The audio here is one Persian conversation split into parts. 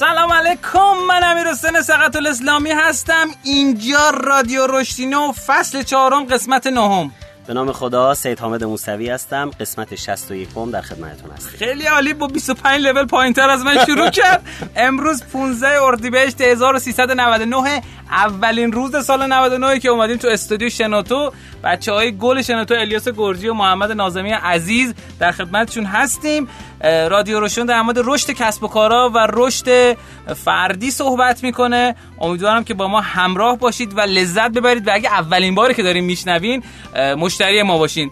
سلام علیکم من امیر حسین سقط الاسلامی هستم. اینجا رادیو رشتینو فصل چهارم قسمت نهم. به نام خدا سید حامد موسوی هستم. قسمت 61 در خدمتتون هستم خیلی عالی با 25 لول پایینتر از من شروع کرد. امروز 15 اردیبهشت 1399 اولین روز سال 99 که اومدیم تو استودیو شنوتو. بچه های گل شنوتو الیاس گرجی و محمد نازمی عزیز در خدمتشون هستیم. رادیو رشدینو در مورد رشد کسب و کارا و رشد فردی صحبت می‌کنه. امیدوارم که با ما همراه باشید و لذت ببرید و اگه اولین باری که داریم میشنوین مشتری ما باشین.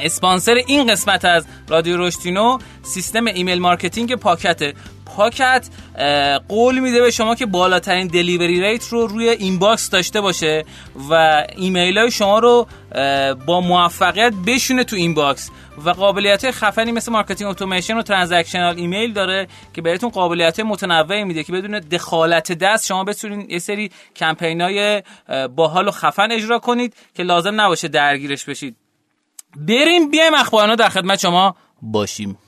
اسپانسر این قسمت از رادیو رشدینو سیستم email marketing پاکته پاکت قول میده به شما که بالاترین delivery rate رو روی inbox داشته باشه و ایمیل های شما رو با موفقیت بشونه تو inbox و قابلیت خفنی مثل marketing automation و transactional email داره که بهتون قابلیت متنوعی میده که بدون دخالت دست شما بتونید یه سری کمپینای باحال و خفن اجرا کنید که لازم نباشه درگیرش بشید. بریم بیایم اخبارنا در خدمت شما باشیم.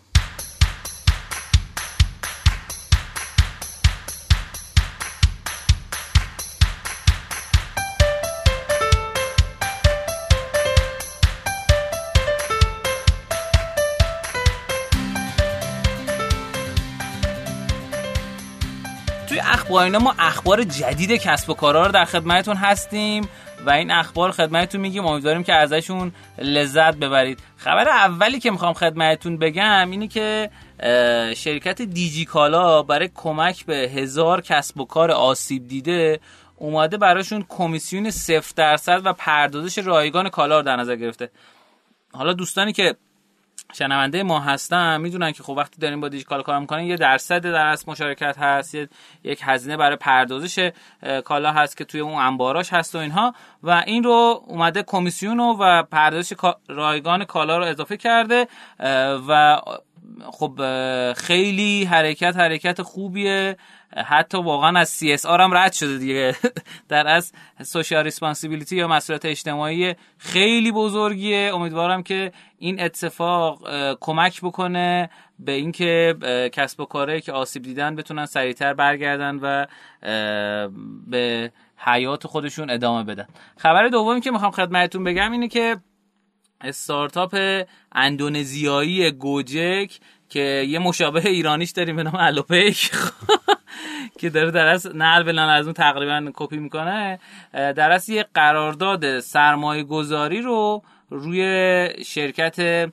اخبار ما اخبار جدید کسب و کارها رو در خدمتتون هستیم و این اخبار خدمتتون میگیم. امیدواریم که ازشون لذت ببرید. خبر اولی که می‌خوام خدمتتون بگم اینه که شرکت دیجی کالا برای کمک به هزار کسب و کار آسیب دیده اومده براشون کمیسیون صفر درصد و پردازش رایگان کالا رو در نظر گرفته. حالا دوستانی که شنونده ما هستن می‌دونن که خب وقتی داریم با دیجیکال کار می‌کنن یه درصد در از مشارکت هست یه یک هزینه برای پردازش کالا هست که توی اون انباراش هست و اینها. و این رو اومده کمیسیون و پردازش رایگان کالا رو اضافه کرده. و خب خیلی حرکت حرکت خوبیه. حتی واقعا از CSR هم رد شده دیگه. در از سوشال ریسپانسیبیلیتی یا مسئولیت اجتماعی خیلی بزرگیه. امیدوارم که این اتفاق کمک بکنه به اینکه کسب و کاره که آسیب دیدن بتونن سریعتر برگردن و به حیات خودشون ادامه بدن. خبر دومی که می‌خوام خدمتتون بگم اینه که استارتاپ اندونزیایی گوجک که یه مشابه ایرانیش داریم به نام الوپیک که داره در از نقل بلان از اون تقریبا کپی می‌کنه. در از یه قرارداد سرمایه گذاری رو روی شرکت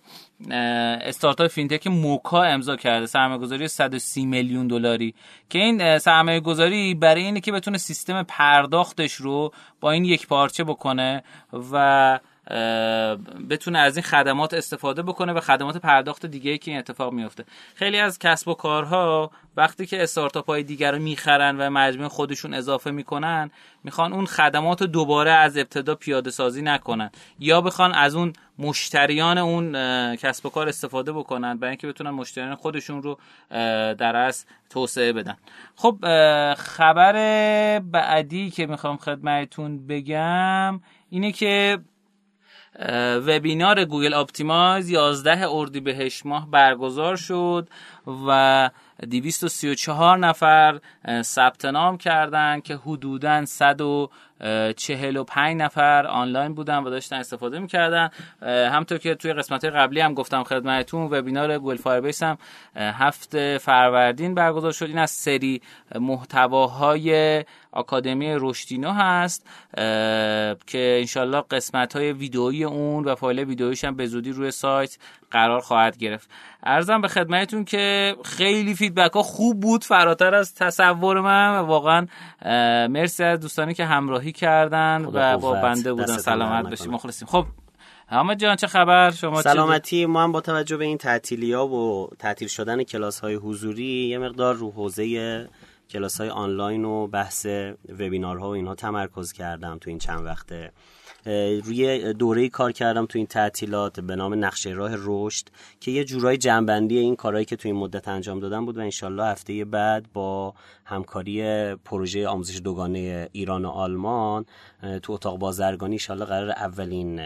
استارتاپ فینتک موکا امضا کرده. سرمایه گذاری 130 میلیون دلاری. که این سرمایه گذاری برای اینه که بتونه سیستم پرداختش رو با این یک پارچه بکنه و بتونه از این خدمات استفاده بکنه و خدمات پرداخت دیگه که این اتفاق میفته خیلی از کسب و کارها وقتی که استارتاپ های دیگر رو می‌خرن و مجموع خودشون اضافه می‌کنن می‌خوان اون خدمات رو دوباره از ابتدا پیاده سازی نکنن. یا بخوان از اون مشتریان اون کسب و کار استفاده بکنن برای اینکه بتونن مشتریان خودشون رو در از توسعه بدن. خب خبر بعدی که می‌خوام خدمتتون بگم اینه که وبینار Google Optimize 11 اردیبهشت ماه برگزار شد و 234 نفر ثبت نام کردند که حدوداً 145 نفر آنلاین بودن و داشتن استفاده می‌کردن. همونطور که توی قسمت قبلی هم گفتم خدمتتون وبینار Google Firebase هم هفت فروردین برگزار شد. این از سری محتواهای آکادمی رشدینو هست که انشالله قسمت های ویدئویی اون و فایل ویدئویش هم به زودی روی سایت قرار خواهد گرفت. ارزم به خدمتتون که خیلی فیدبک ها خوب بود فراتر از تصور من. و واقعا مرسی از دوستانی که همراهی کردن و با بنده بودن سلامت باشید مخلصیم. خب حامد جان چه خبر؟ شما سلامتی. ما هم با توجه به این تعطیلی ها و تعطیل شدن کلاس های حضوری یه مقدار رو حوزه کلاس های آنلاین و بحث وبینارها و اینها تمرکز کردم تو این چند وقته. روی دوره کار کردم تو این تعطیلات به نام نقشه راه رشد که یه جورای جنبندی این کارهایی که تو این مدت انجام دادم بود و انشالله هفته بعد با همکاری پروژه آموزش دوگانه ایران و آلمان تو اتاق بازرگانی انشالله قرار اولین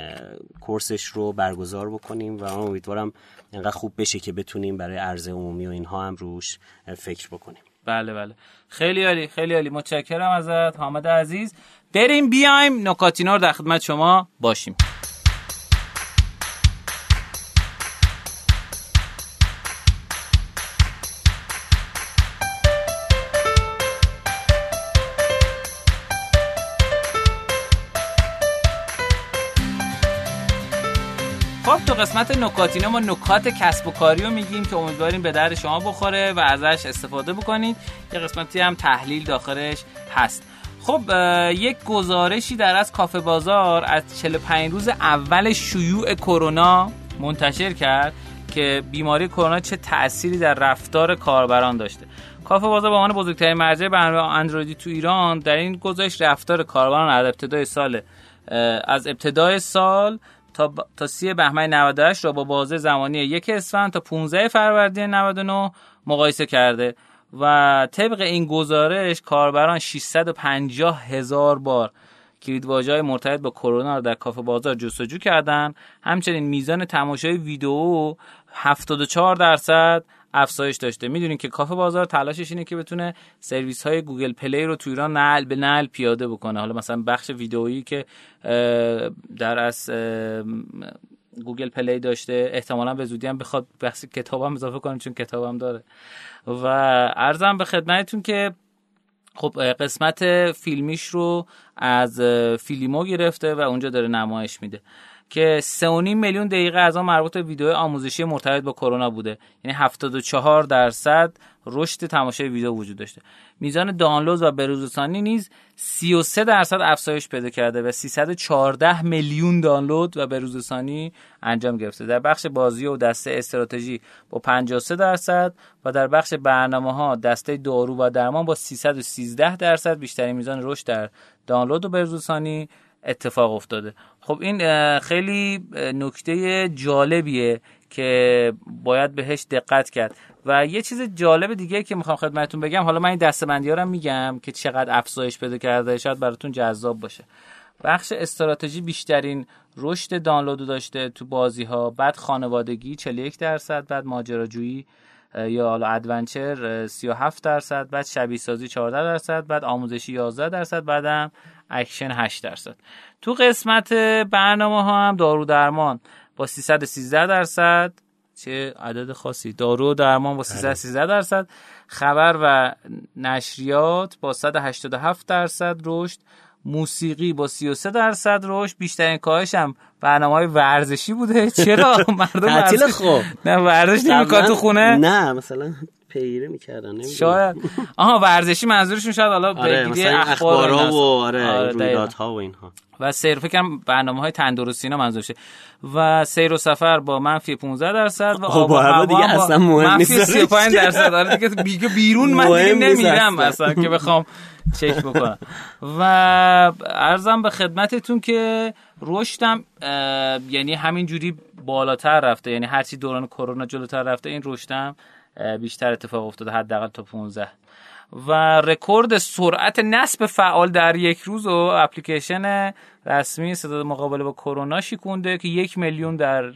کورسش رو برگزار بکنیم و امیدوارم اینقدر خوب بشه که بتونیم برای عرضه عمومی و اینها هم روش فکر بکنیم. بله بله. خیلی عالی خیلی عالی. متشکرم ازت حامد عزیز. بریم بیایم نکاتینا رو در خدمت شما باشیم. خب قسمت نکاتینه ما نکات کسب و کاری رو میگیم که امیدواریم به درد شما بخوره و ازش استفاده بکنید. یه قسمتی هم تحلیل داخلش هست. خب یک گزارشی در از کافه بازار از 45 روز اول شیوع کرونا منتشر کرد که بیماری کرونا چه تأثیری در رفتار کاربران داشته. کافه بازار به عنوان بزرگترین مرجع برنامه اندرویدی تو ایران در این گزارش رفتار کاربران از ابتدای سال از ابتدای سال تا, تا سی بهمن 98 را با بازه زمانی یک اسفند تا 15 فروردین 99 مقایسه کرده. و طبق این گزارش کاربران 650 هزار بار کلیدواژه های مرتبط با کرونا رو در کافه بازار جستجو کردن. همچنین میزان تماشای ویدیو 74 درصد افزایش داشته. می‌دونین که کافه بازار تلاشش اینه که بتونه سرویس های Google Play رو تو ایران نقل به نقل پیاده بکنه. حالا مثلا بخش ویدئویی که در از Google Play داشته احتمالا به زودی هم بخواد بخش کتابم اضافه کنه چون کتابم داره. و عرضم به خدمتتون که خب قسمت فیلمیش رو از فیلیمو گرفته و اونجا داره نمایش میده. که 3.5 میلیون دقیقه از آن مربوط به ویدیو آموزشی مرتبط با کرونا بوده. یعنی 74 درصد رشد تماشای ویدیو وجود داشته. میزان دانلود و بروزرسانی نیز 33 درصد افزایش پیدا کرده و 314 میلیون دانلود و بروزرسانی انجام گرفته. در بخش بازی و دسته استراتژی با 53 درصد و در بخش برنامه ها دسته دارو و درمان با 313 درصد بیشترین میزان رشد در دانلود و بروزرسانی اتفاق افتاده. خب این خیلی نکته جالبیه که باید بهش دقت کرد. و یه چیز جالب دیگه که می‌خوام خدمتتون بگم حالا من این دستبندی رو میگم که چقدر افزایش پیدا کرده شاید براتون جذاب باشه. بخش استراتژی بیشترین رشد دانلود داشته تو بازی ها بعد خانوادگی 41 درصد بعد ماجراجویی یا حالا adventure 37 درصد بعد شبیه سازی 14 درصد بعد آموزشی 11 درصد بعدم اکشن 8 درصد. تو قسمت برنامه ها هم دارو درمان با 313 درصد چه عدد خاصی؟ دارو درمان با 313 درصد. خبر و نشریات با 187 درصد رشد. موسیقی با 33 درصد رشد. بیشترین کاهش هم برنامه های ورزشی بوده. چرا؟ مردم تعطیل خوب. نه ورزش نمی‌کنه تو خونه؟ نه مثلا پیره می‌کردن شاید. آها ورزشی منظورشون شاید حالا آره بگیری اخبار و آره, آره رویدادها و اینها. و سیر فکرم برنامه های تندرستی اینا منظورشه و سیر و سفر با منفی 15 درصد و آب و هوا دیگه اصلا مهم نیست. منفی 35 درصد. آره دیگه بیگه بیرون من دیگه نمیرم اصلا. که بخوام چک بکنم. و ارزم به خدمتتون که رشدم یعنی همین جوری بالاتر رفته. یعنی هرچی دوران کرونا جلوتر رفته این رشدم بیشتر اتفاق افتاده حداقل تا 15 و رکورد سرعت نصب فعال در یک روز و اپلیکیشن رسمی صدا مقابله با کرونا شیکونده که یک میلیون در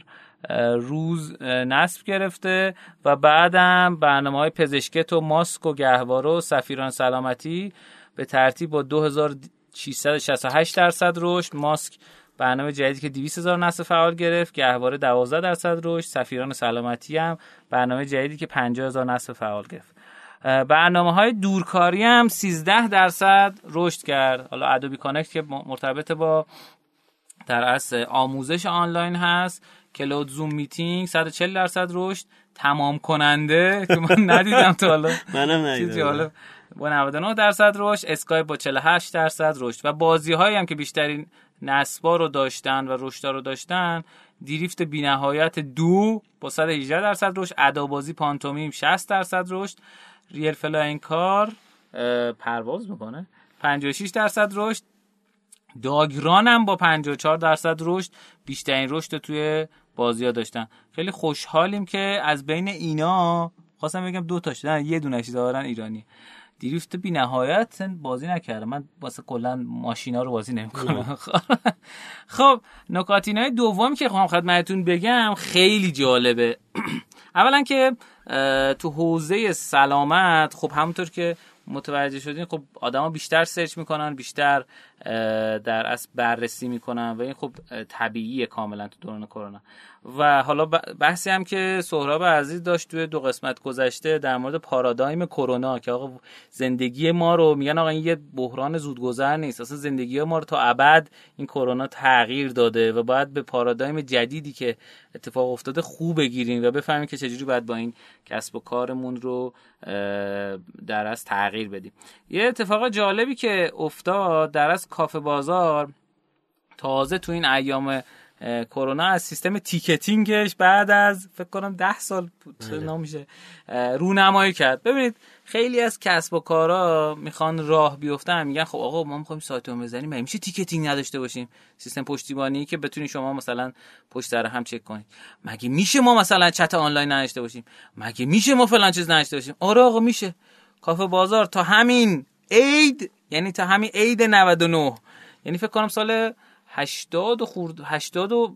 روز نصب گرفته و بعدم برنامه های پزشکت و ماسک و گهواره و سفیران سلامتی به ترتیب با 2668 درصد رشد ماسک برنامه جدیدی که 200 هزار نصب فعال گرفت گهواره 12 درصد رشد سفیران سلامتی هم برنامه جدیدی که 50 هزار نصب فعال گرفت. برنامه های دورکاری هم 13 درصد رشد کرد. حالا Adobe Connect که مرتبط با در اصل آموزش آنلاین هست Cloud Zoom Meeting 140 درصد رشد تمام کننده که من ندیدم تا حالا. منم ندیدم. با 99 درصد رشد اسکای با 48 درصد رشد. و بازی هایی هم که بیشترین نصبا رو داشتن و رشد رو داشتن دریفت بینهایت دو با 118 درصد رشد ادابازی پانتومیم 60 درصد رشد Real Flying Car پرواز می‌کنه. 56 درصد رشد Dog Run هم با 54 درصد رشد بیشترین رشد توی بازی ها داشتن. خیلی خوشحالیم که از بین اینا خواستم بگم دو تاش نه یه دونش دارن ایرانی. دریفت بی نهایت بازی نکردم. من واسه کلا ماشینا رو بازی نمی‌کنم. خب. نکاتینای دوم که خواهم خدمتتون بگم خیلی جالبه. اولا که تو حوزه سلامت خب همونطور که متوجه شدین خب آدما بیشتر سرچ می‌کنن بیشتر در اصل بررسی می‌کنن و این خب طبیعیه کاملا تو دوران کرونا. و حالا بحثی هم که سهراب عزیز داشت توی دو قسمت گذشته در مورد پارادایم کرونا که آقا زندگی ما رو میگن آقا این یه بحران زودگذر نیست. اصلا زندگی ما رو تا ابد این کرونا تغییر داده و باید به پارادایم جدیدی که اتفاق افتاده خوب بگیریم و بفهمیم که چجوری باید با این کسب و کارمون رو در از تغییر بدیم. یه اتفاق جالبی که افتاد در از کافه بازار تازه تو این ایام کرونا از سیستم تیکتینگش بعد از فکر کنم ده سال بله. میشه. رونمایی کرد. ببینید خیلی از کسب و کارا می‌خوان راه بیفتن. میگن خب آقا ما می‌خوایم سایت رو بزنیم. مگه میشه تیکتینگ نداشته باشیم؟ سیستم پشتیبانی که بتونید شما مثلا پشت سر هم چک کنید. مگه میشه ما مثلا چت آنلاین نداشته باشیم؟ مگه میشه ما فلان چیز نداشته باشیم؟ آره آقا میشه. کافه بازار تا همین عید یعنی تا همین عید 99 یعنی فکر کنم سال 80 و خورد 80 و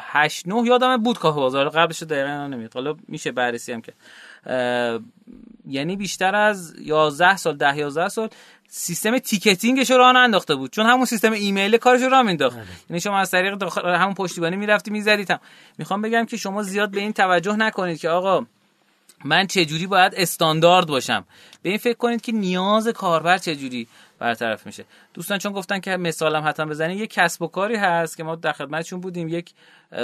8 9 یادم بود کافه بازار. قبلش دقیقا نمیاد حالا میشه بررسی هم که یعنی بیشتر از 11 سال 10 11 سال سیستم تیکتینگش رو راه انداخته بود. چون همون سیستم ایمیل کارش رو راه مینداخت بله. یعنی شما از طریق همون پشتیبانی می‌رفتی می‌زدید هم می‌خوام بگم که شما زیاد به این توجه نکنید که آقا من چجوری باید استاندارد باشم؟ به این فکر کنید که نیاز کاربر چجوری برطرف میشه. دوستان چون گفتن که مثالم حتما بزنید یک کسب و کاری هست که ما در خدمتشون بودیم. یک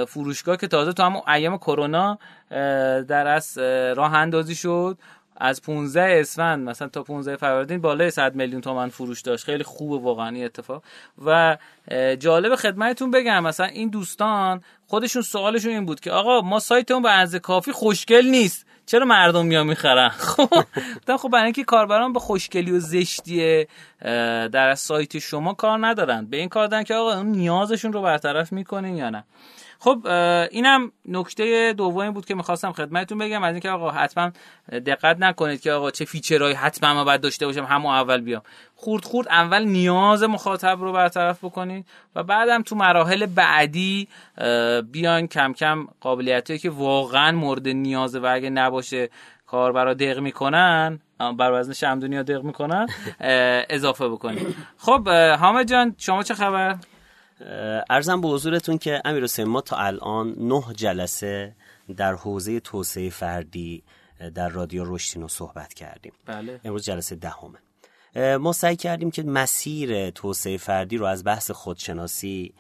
فروشگاه که تازه تو همون ایام کرونا در از راه اندازی شد. از 15 اسفند مثلا تا 15 فروردین بالای 100 میلیون تومن فروش داشت. خیلی خوبه واقعا این اتفاق. و جالب خدمتتون بگم مثلا این دوستان خودشون سوالشون این بود که آقا ما سایتمون به اندازه کافی خوشگل نیست. چرا مردم میان می‌خرن؟ خب خب برای اینکه کاربران به خوشگلی و زشتی در سایت شما کار ندارن. به این کار دارن که آقا نیازشون رو برطرف می‌کنین یا نه. خب اینم نکته دومی بود که می‌خواستم خدمتتون بگم از اینکه آقا حتما دقت نکنید که آقا چه فیچرهایی حتما ما باید داشته باشم همون اول بیام. خورد خورد اول نیاز مخاطب رو برطرف بکنید و بعدم تو مراحل بعدی بیان کم کم قابلیتایی که واقعا مورد نیازه و اگه نباشه کاربرا دق می‌کنن بر وزن شمدونی ها دق می‌کنن اضافه بکنید. خب حامد جان شما چه خبر؟ ارزم به حضورتون که امیر حسین ما تا الان نه جلسه در حوزه توسعه فردی در رادیو رشتینو صحبت کردیم بله. امروز جلسه دهمه ما سعی کردیم که مسیر توسعه فردی رو از بحث خودشناسی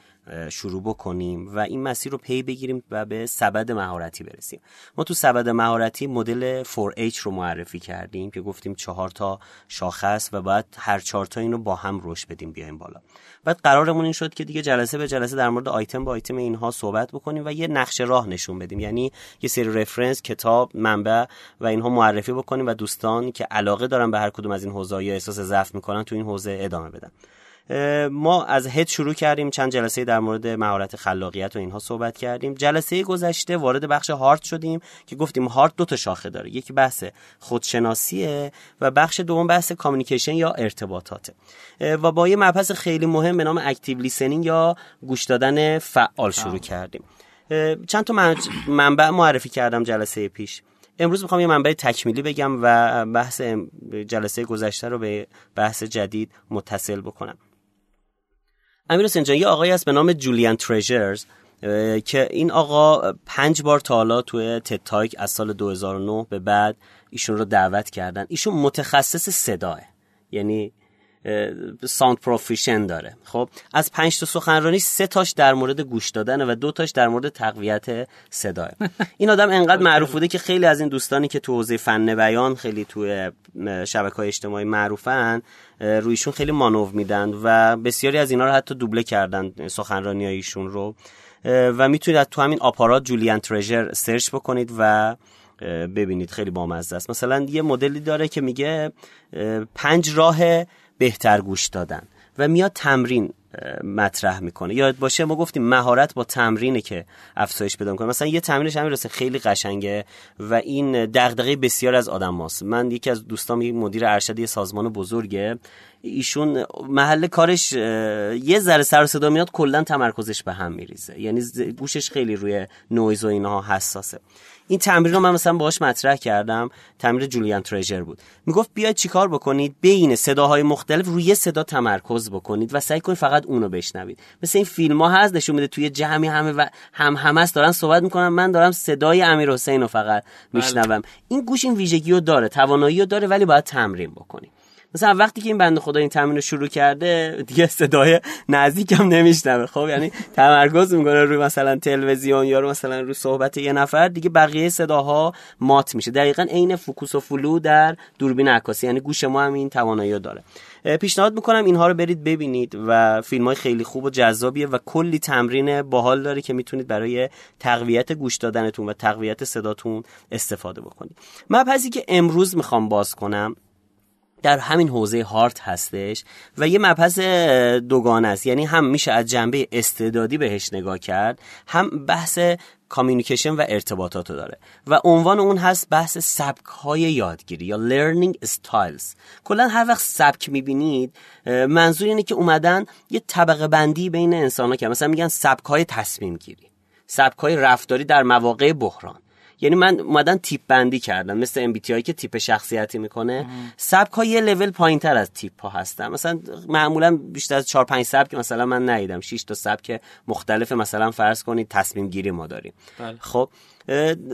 شروع بکنیم و این مسیر رو پی بگیریم و به سبد مهارتی برسیم. ما تو سبد مهارتی مدل 4H رو معرفی کردیم که گفتیم چهار تا شاخص و باید هر چهار تا این رو با هم رشد بدیم بیایم بالا. بعد قرارمون این شد که دیگه جلسه به جلسه در مورد آیتم با آیتم اینها صحبت بکنیم و یه نقشه راه نشون بدیم. یعنی یه سری رفرنس کتاب منبع و اینها معرفی بکنیم و دوستان که علاقه دارن به هر کدوم از این حوزه یا احساس ضعف می‌کنن تو این حوزه ادامه بدن. ما از هد شروع کردیم چند جلسه در مورد مهارت خلاقیت و اینها صحبت کردیم. جلسه گذشته وارد بخش هارت شدیم که گفتیم heart دو تا شاخه داره. یکی بحث خودشناسیه و بخش دوم بحث communication یا ارتباطاته. و با یه مبحث خیلی مهم به نام active listening یا گوش دادن فعال شروع کردیم. چند تا منبع معرفی کردم جلسه پیش. امروز می‌خوام یه منبع تکمیلی بگم و بحث جلسه گذشته رو به بحث جدید متصل بکنم. امیر حسین جان یه آقایی هست به نام جولیان ترژر که این آقا پنج بار تا حالا توی TED Talk از سال 2009 به بعد ایشون رو دعوت کردن. ایشون متخصص صداه یعنی sound profession داره. خب از پنج تا سخنرانی سه تاش در مورد گوش دادن و دو تاش در مورد تقویت صداه این آدم انقدر معروف بوده که خیلی از این دوستانی که تو حوزه فن بیان خیلی توی شبکه های اجتماعی معروفن رویشون خیلی مانور میدن و بسیاری از اینا رو حتی دوبله کردن سخنرانی ایشون رو و می‌تونید تو همین آپارات جولیان ترژر سرچ بکنید و ببینید. خیلی بامزه است. مثلا یه مدلی داره که میگه پنج راه بهتر گوش دادن. و میاد تمرین مطرح می‌کنه. یاد باشه ما گفتیم مهارت با تمرینه که افزایش پیدا می‌کنه. مثلا یه تمرینش همین راسته خیلی قشنگه و این دغدغه بسیار از آدم ماست من یکی از دوستام یک مدیر ارشد سازمان بزرگه. ایشون محل کارش یه ذره سر صدا میاد کلا تمرکزش به هم میریزه. یعنی گوشش خیلی روی نویز و اینها حساسه. این تمرین رو من مثلا باهاش مطرح کردم. تمرین جولیان تریجر بود. می‌گفت بیاید چیکار بکنید؟ بین صداهای مختلف روی صدا تمرکز بکنید و سعی کنید فقط اونو بشنوید. مثل این فیلم ها هست نشون میده توی جمعی همه و هم همه است دارن صحبت می‌کنن. من دارم صدای امیر حسین رو فقط بله. میشنوم. این گوش این ویژگی رو داره توانایی رو داره ولی باید تمرین بکنید. مثلا وقتی که این بنده خدا این تمرین رو شروع کرده دیگه صدای نزدیکم نمیشنوه. خب یعنی تمرکز می‌کنه روی مثلا تلویزیون یا رو مثلا روی صحبت یه نفر دیگه بقیه صداها مات میشه. دقیقا عین فوکوس و فلو در دوربین عکاسی. یعنی گوش ما هم این توانایی داره. پیشنهاد می‌کنم اینها رو برید ببینید و فیلم های خیلی خوب و جذابیه و کلی تمرین باحال داره که می‌تونید برای تقویت گوش دادنتون و تقویت صداتون استفاده بکنید. مبحثی که امروز می‌خوام باز کنم در همین حوزه هارت هستش و یه مبحث دوگانه است. یعنی هم میشه از جنبه استعدادی بهش نگاه کرد هم بحث کامیونیکیشن و ارتباطات داره و عنوان اون هست بحث سبک های یادگیری یا learning styles. کلا هر وقت سبک می‌بینید منظور اینه که اومدن یه طبقه بندی بین انسان ها که مثلا میگن سبک های تصمیم گیری سبک های رفتاری در مواقع بحران. یعنی من اومدن تیپ بندی کردم. مثل ام هایی که تیپ شخصیتی می‌کنه. سبک ها یه لول پایین تر از تیپ ها هستن. مثلا معمولا بیشتر از 4 5 سبک مثلا من ندیدم. 6 تا سبک مختلف مثلا فرض کنید تصمیم گیری ما داریم. بله. خب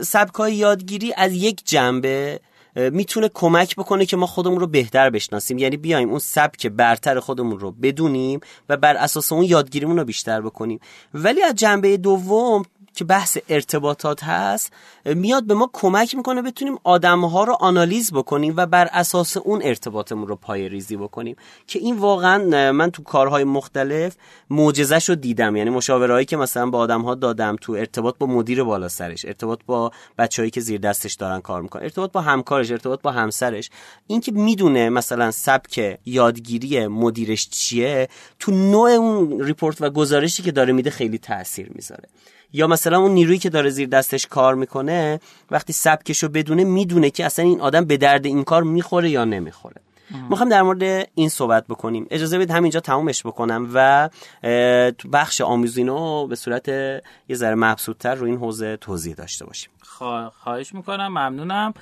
سبک های یادگیری از یک جنبه می‌تونه کمک بکنه که ما خودمون رو بهتر بشناسیم. یعنی بیایم اون سبک برتر خودمون رو بدونیم و بر اساس اون یادگیریمون رو بیشتر بکنیم. ولی از جنبه دوم که بحث ارتباطات هست میاد به ما کمک می‌کنه بتونیم آدمها رو آنالیز بکنیم و بر اساس اون ارتباطمون رو پای ریزی بکنیم. که این واقعا من تو کارهای مختلف معجزش رو دیدم. یعنی مشاورهایی که مثلا با آدمها دادم تو ارتباط با مدیر بالا سرش ارتباط با بچههایی که زیر دستش دارن کار می‌کنن ارتباط با همکارش ارتباط با همسرش. اینکه می‌دونه مثلا سبک یادگیری مدیرش چیه تو نوع اون ریپورت و گزارشی که داره میده خیلی تاثیر می‌ذاره. یا مثلا اون نیرویی که داره زیر دستش کار می‌کنه وقتی سبکشو بدونه می‌دونه که اصلا این آدم به درد این کار می‌خوره یا نمی‌خوره. می‌خوام در مورد این صحبت بکنیم. اجازه بدید همینجا تمومش بکنم و تو بخش آموزینو به صورت یه ذره مبسوطتر رو این حوزه توضیح داشته باشیم. خواهش می‌کنم. ممنونم.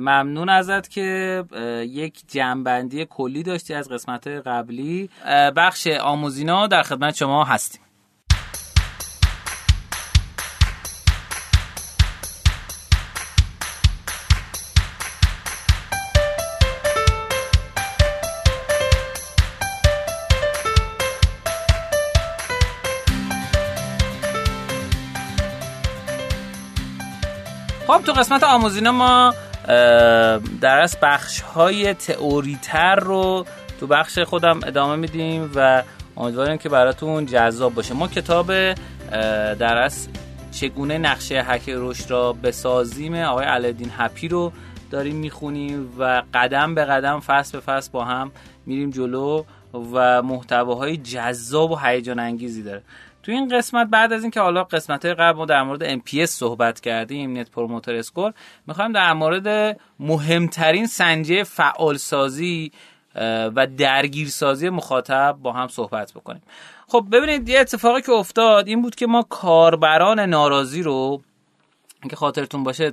ممنون ازت که یک جنبندی کلی داشتی از قسمت قبلی. بخش آموزینا در خدمت شما هستیم. خب تو قسمت آموزینا ما در از بخش های تئوری تر رو تو بخش خودم ادامه میدیم و امیدواریم که براتون جذاب باشه. ما کتاب در از چگونه نقشه هک رشد را بسازیم آقای علدین هپی رو داریم می‌خونیم و قدم به قدم فصل به فصل با هم میریم جلو و محتواهای جذاب و هیجان انگیزی داره. تو این قسمت بعد از اینکه حالا قسمت قبل ما در مورد MPS صحبت کردیم نت پروموتر اسکور می‌خوایم در مورد مهمترین سنجه فعالسازی و درگیرسازی مخاطب با هم صحبت بکنیم. خب ببینید یه اتفاقی که افتاد این بود که ما کاربران ناراضی رو که خاطرتون باشه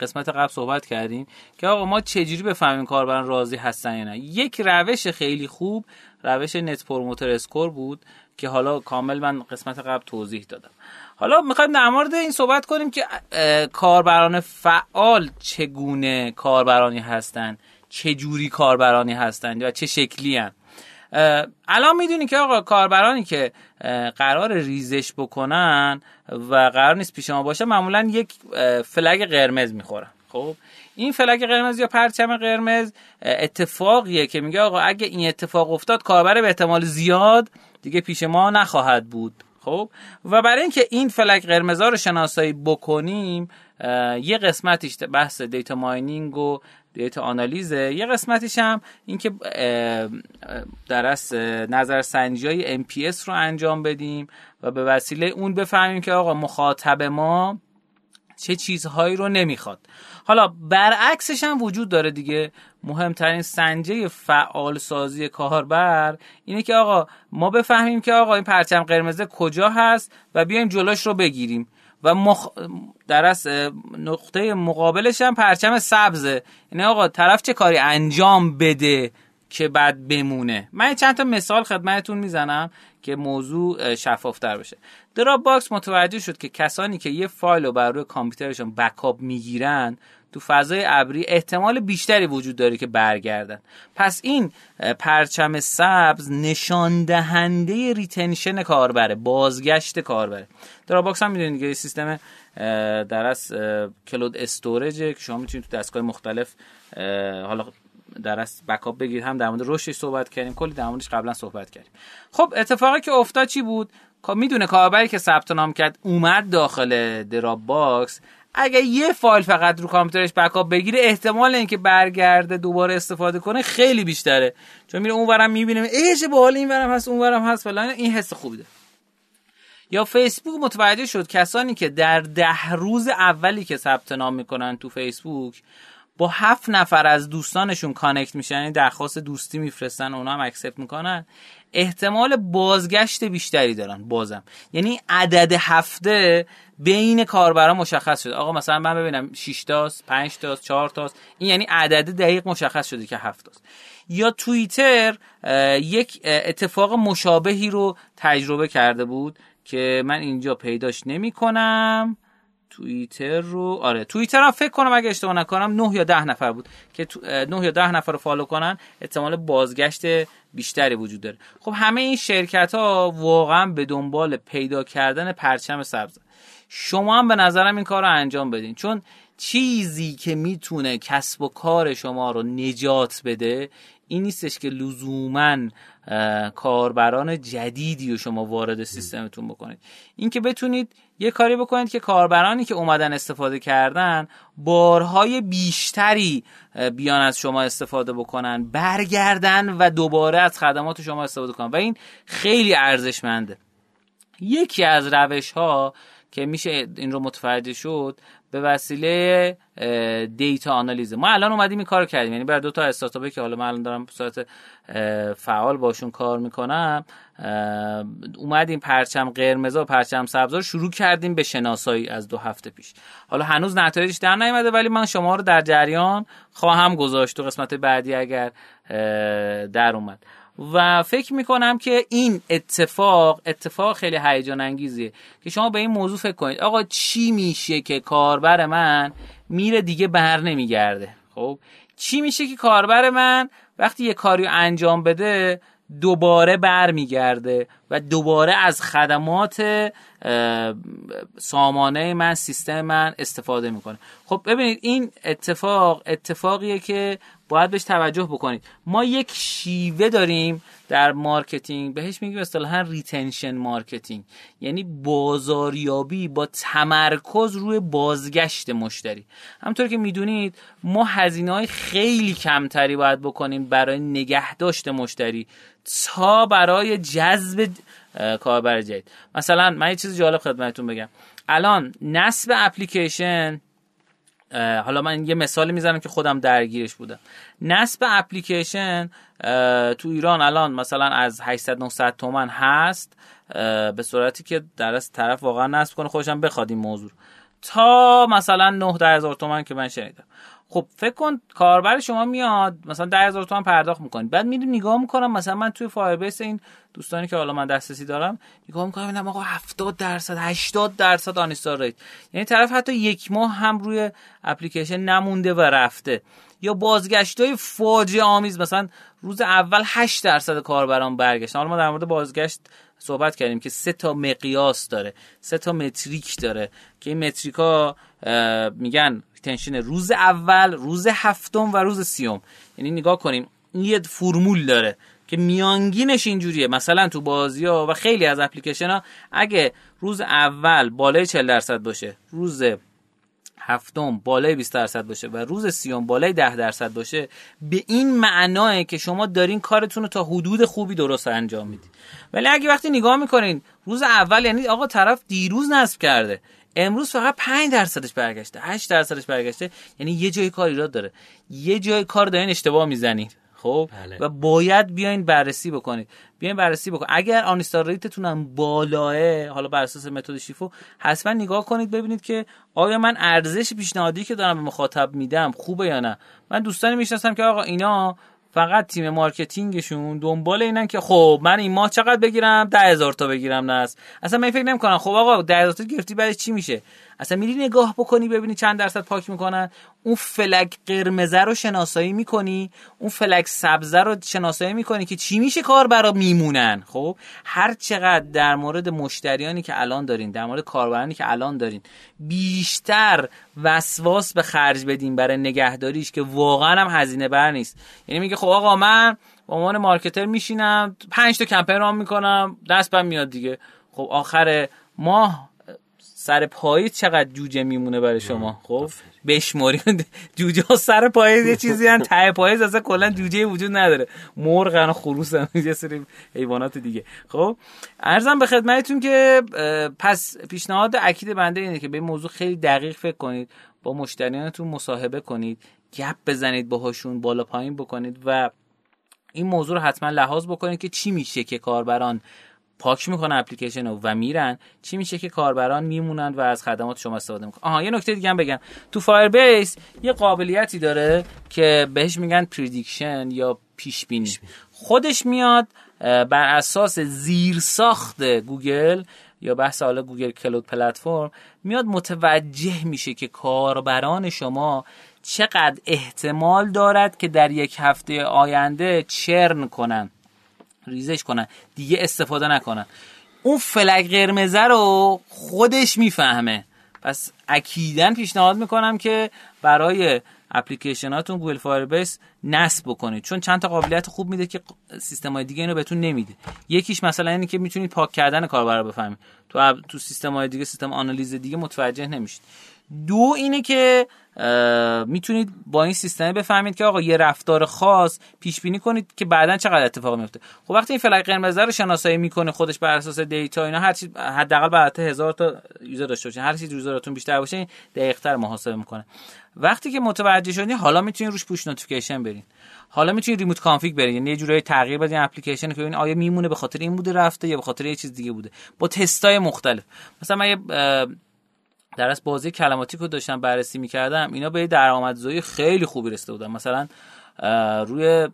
قسمت قبل صحبت کردیم که آقا ما چجوری بفهمیم کاربران راضی هستن یا نه. یک روش خیلی خوب روش Net Promoter Score بود. که حالا کامل من قسمت قبل توضیح دادم. حالا می‌خوایم در مورد این صحبت کنیم که کاربران فعال چگونه کاربرانی هستند چه جوری کاربرانی هستند و چه شکلی هستند. الان می‌دونی که آقا کاربرانی که قرار ریزش بکنن و قرار نیست پیش ما باشه معمولا یک flag قرمز می‌خورن. خب؟ این flag قرمز یا پرچم قرمز اتفاقیه که میگه آقا اگه این اتفاق افتاد کاربر به احتمال زیاد دیگه پیش ما نخواهد بود. خب؟ و برای اینکه این فلک قرمزا رو شناسایی بکنیم یه قسمتیش بحث دیتا ماینینگ و دیتا آنالیزه. یه قسمتیش هم اینکه در از نظر سنجی های MPS رو انجام بدیم و به وسیله اون بفهمیم که آقا مخاطب ما چه چیزهایی رو نمی‌خواد. حالا برعکسش هم وجود داره دیگه. مهمترین سنجه فعال سازی کاربر اینه که آقا ما بفهمیم که آقا این پرچم قرمزه کجا هست و بیایم جلوش رو بگیریم. و مخ... در از نقطه مقابلش هم پرچم سبزه. یعنی آقا طرف چه کاری انجام بده که بعد بمونه؟ من چند تا مثال خدمتتون می‌زنم. که موضوع شفافتر بشه. Dropbox متوجه شد که کسانی که یه فایل رو بر روی کامپیوترشون backup می‌گیرن تو فضای ابری احتمال بیشتری وجود داره که برگردن. پس این پرچم سبز نشان دهنده retention کاربره بازگشت کاربره. Dropbox هم می‌دونید که سیستم در اصل cloud storage ه که شما می‌تونید تو دستگاه مختلف حالا در اصل backup بگیرید هم در مورد رشدش صحبت کردیم کلی در موردش قبلا صحبت کردیم. خب اتفاقی که افتاد چی بود؟ می‌دونه کاربری که ثبت نام کرد اومد داخل Dropbox. اگه یه فایل فقط رو کامپیوترش backup بگیره احتمال اینکه برگرده دوباره استفاده کنه خیلی بیشتره. چون میره اونورم می‌بینه ای چه باحال اینورم هست اونورم هست فلان این حس خوبی ده. یا فیسبوک متوجه شد کسانی که در ده روز اولی که ثبت نام می‌کنن تو فیسبوک هفت نفر از دوستانشون connect میشن یعنی درخواست دوستی میفرستن اونا هم accept می‌کنن. احتمال بازگشت بیشتری دارن بازم. یعنی عدد هفته بین کاربرا مشخص شده. آقا مثلا من ببینم 6 تاست 5 تاست 4 تاست. این یعنی عدد دقیق مشخص شده که 7 تاست. یا توییتر یک اتفاق مشابهی رو تجربه کرده بود که من اینجا پیداش نمی کنم توییتر رو آره توییتر هم فکر کنم اگه اشتباه نکنم 9 یا 10 نفر بود که 9 یا 10 نفر رو فالو کنن احتمال بازگشت بیشتری وجود داره. خب همه این شرکت ها واقعا به دنبال پیدا کردن پرچم سبز. شما هم به نظرم این کار رو انجام بدین. چون چیزی که می‌تونه کسب و کار شما رو نجات بده این نیستش که لزوما کاربران جدیدی رو شما وارد سیستمتون بکنید. اینکه بتونید یه کاری بکنید که کاربرانی که اومدن استفاده کردن بارهای بیشتری بیان از شما استفاده بکنن برگردن و دوباره از خدمات شما استفاده کنن. و این خیلی ارزشمنده. یکی از روش ها که میشه این رو متوجه شد به وسیله دیتا آنالیز. ما الان اومدیم این کار کردیم. یعنی برای دو تا استارتاپی که حالا من الان دارم صورت فعال باشون کار می‌کنم اومدیم پرچم قرمز و پرچم سبز رو شروع کردیم به شناسایی از دو هفته پیش. حالا هنوز نتایجش در نیومده ولی من شما رو در جریان خواهم گذاشت تو قسمت بعدی اگر در اومد. و فکر می‌کنم که این اتفاق اتفاق خیلی هیجان انگیزیه که شما به این موضوع فکر کنید. آقا چی میشه که کاربر من میره دیگه بر نمیگرده؟ خب چی میشه که کاربر من وقتی یه کاری انجام بده دوباره برمیگرده و دوباره از خدمات سامانه من سیستم من استفاده می‌کنه؟ خب ببینید این اتفاق اتفاقیه که باید بهش توجه بکنید. ما یک شیوه داریم در marketing. بهش میگیم اصطلاحا retention marketing. یعنی بازاریابی با تمرکز روی بازگشت مشتری. همطور که می‌دونید ما هزینه های خیلی کمتری باید بکنیم برای نگه داشت مشتری تا برای جذب کاربر جدید. مثلا من یه چیز جالب خدمتتون بگم. الان نصب اپلیکیشن حالا من یه مثالی می‌زنم که خودم درگیرش بودم. نصب اپلیکیشن تو ایران الان مثلا از 800 900 تومن هست به صورتی که در از طرف واقعا نصب کنه خودشم بخواد این موضوع تا مثلا 9 هزار تومن که من شنیدم. خب فکر کن کاربر شما میاد مثلا 10000 تومان پرداخت می‌کنید بعد میریم نگاه می‌کنم مثلا من توی فایربیس این دوستانی که حالا من دسترسی دارم نگاه می‌کنم ببینم آقا 70 درصد 80 درصد uninstall rate. یعنی طرف حتی یک ماه هم روی اپلیکیشن نمونده و رفته. یا بازگشت های فاجعه آمیز مثلا روز اول 8 درصد کاربران برگشتن. حالا ما در مورد بازگشت صحبت کردیم که سه تا مقیاس داره سه تا metric داره که این metric ا میگن retention روز اول روز هفتم و روز سیوم. یعنی نگاه کنیم این یه فرمول داره که میانگینش اینجوریه. مثلا تو بازی ها و خیلی از اپلیکیشن ها اگه روز اول بالای 40 درصد باشه روز هفتم بالای 20 درصد باشه و روز سیوم بالای 10 درصد باشه به این معناه که شما دارین کارتون رو تا حدود خوبی درست انجام می‌دید ولی اگه وقتی نگاه می‌کنین روز اول یعنی آقا طرف دیروز نصب کرده امروز فقط 5 درصدش برگشته 8 درصدش برگشته یعنی یه جای کار ایراد داره. یه جای کار دارین اشتباه می‌زنید خب؟ بله. و باید بیاین بررسی بکنید. بیاین بررسی بکنید اگر uninstall rate تون هم بالاه حالا بر اساس متد شیفو حتما نگاه کنید ببینید که آیا من ارزش پیشنهادی که دارم به مخاطب میدم خوبه یا نه. من دوستانی می‌شناسم که آقا اینا فقط تیم marketing شون دنبال اینن که خب من این ماه چقدر بگیرم؟ ده هزار تا بگیرم نه اصلا من فکر نمی‌کنم. خب آقا ده هزار تا گرفتی بعد چی میشه؟ اصلا میری نگاه بکنی ببینی چند درصد پاک می‌کنن؟ اون فلک قرمزه رو شناسایی می‌کنی اون فلک سبزه رو شناسایی می‌کنی که چی میشه کار برا میمونن. خب هر چقدر در مورد مشتریانی که الان دارین در مورد کاربرانی که الان دارین بیشتر وسواس به خرج بدین برای نگهداریش که واقعا هم هزینه بر نیست. یعنی میگه خب آقا من به عنوان مارکتر میشینم پنج تا کمپین رام می‌کنم دست میاد دیگه. خب آخر ماه سر پاییز چقدر جوجه میمونه برای شما؟ خب بشماری. جوجه ها سر پاییز یه چیزی هن ته پاییز اصلا کلا جوجه وجود نداره. مرغ و خروس هم یه سری حیوانات دیگه. خب ارزم به خدمتتون که پس پیشنهاد اکید بنده اینه که به این موضوع خیلی دقیق فکر کنید با مشتریانتون مصاحبه کنید گپ بزنید باهاشون بالا پایین بکنید و این موضوع رو حتما لحاظ بکنید که چی میشه که کاربران پاک می‌کنن اپلیکیشن رو و میرن چی میشه که کاربران میمونن و از خدمات شما استفاده می‌کنن. آها یه نکته دیگه هم بگم. تو Firebase یه قابلیتی داره که بهش میگن prediction یا پیش بینی خودش میاد بر اساس زیرساخت گوگل یا بحث حالا Google Cloud Platform میاد متوجه میشه که کاربران شما چقدر احتمال دارد که در یک هفته آینده churn کنن. ریزش کنن دیگه استفاده نکنن. اون flag قرمزه رو خودش می‌فهمه. پس اکیداً پیشنهاد می‌کنم که برای اپلیکیشناتون Google Firebase نصب بکنید. چون چند تا قابلیت خوب میده که سیستم های دیگه اینو بهتون نمیده. یکیش مثلا اینه که می‌تونید پاک کردن کاربر رو بفهمید. تو تو سیستم های دیگه سیستم آنالیز دیگه متوجه نمیشید. دو اینه که می‌تونید با این سیستم بفهمید که آقا یه رفتار خاص پیش بینی کنید که بعدا چقدر اتفاق میفته خب وقتی این flag قرمز رو شناسایی می‌کنه خودش بر اساس data اینا هر چی حداقل باید هزار تا user داشته باشه. هر چی user اتون بیشتر باشه دقیق‌تر محاسبه می‌کنه. وقتی که متوجه شدین حالا می‌تونید روش push notification برین. حالا می‌تونید remote config برین. یعنی یه جورایی تغییر بدین اپلیکیشن که ببینید آیا میمونه به خاطر این بوده رفته یا به خاطر یه چیز دیگه بوده. با تستای مختلف. مثلا من یه در از بازی کلماتی که داشتم بررسی می‌کردم اینا به درآمدزایی خیلی خوبی رسیده بودن. مثلا روی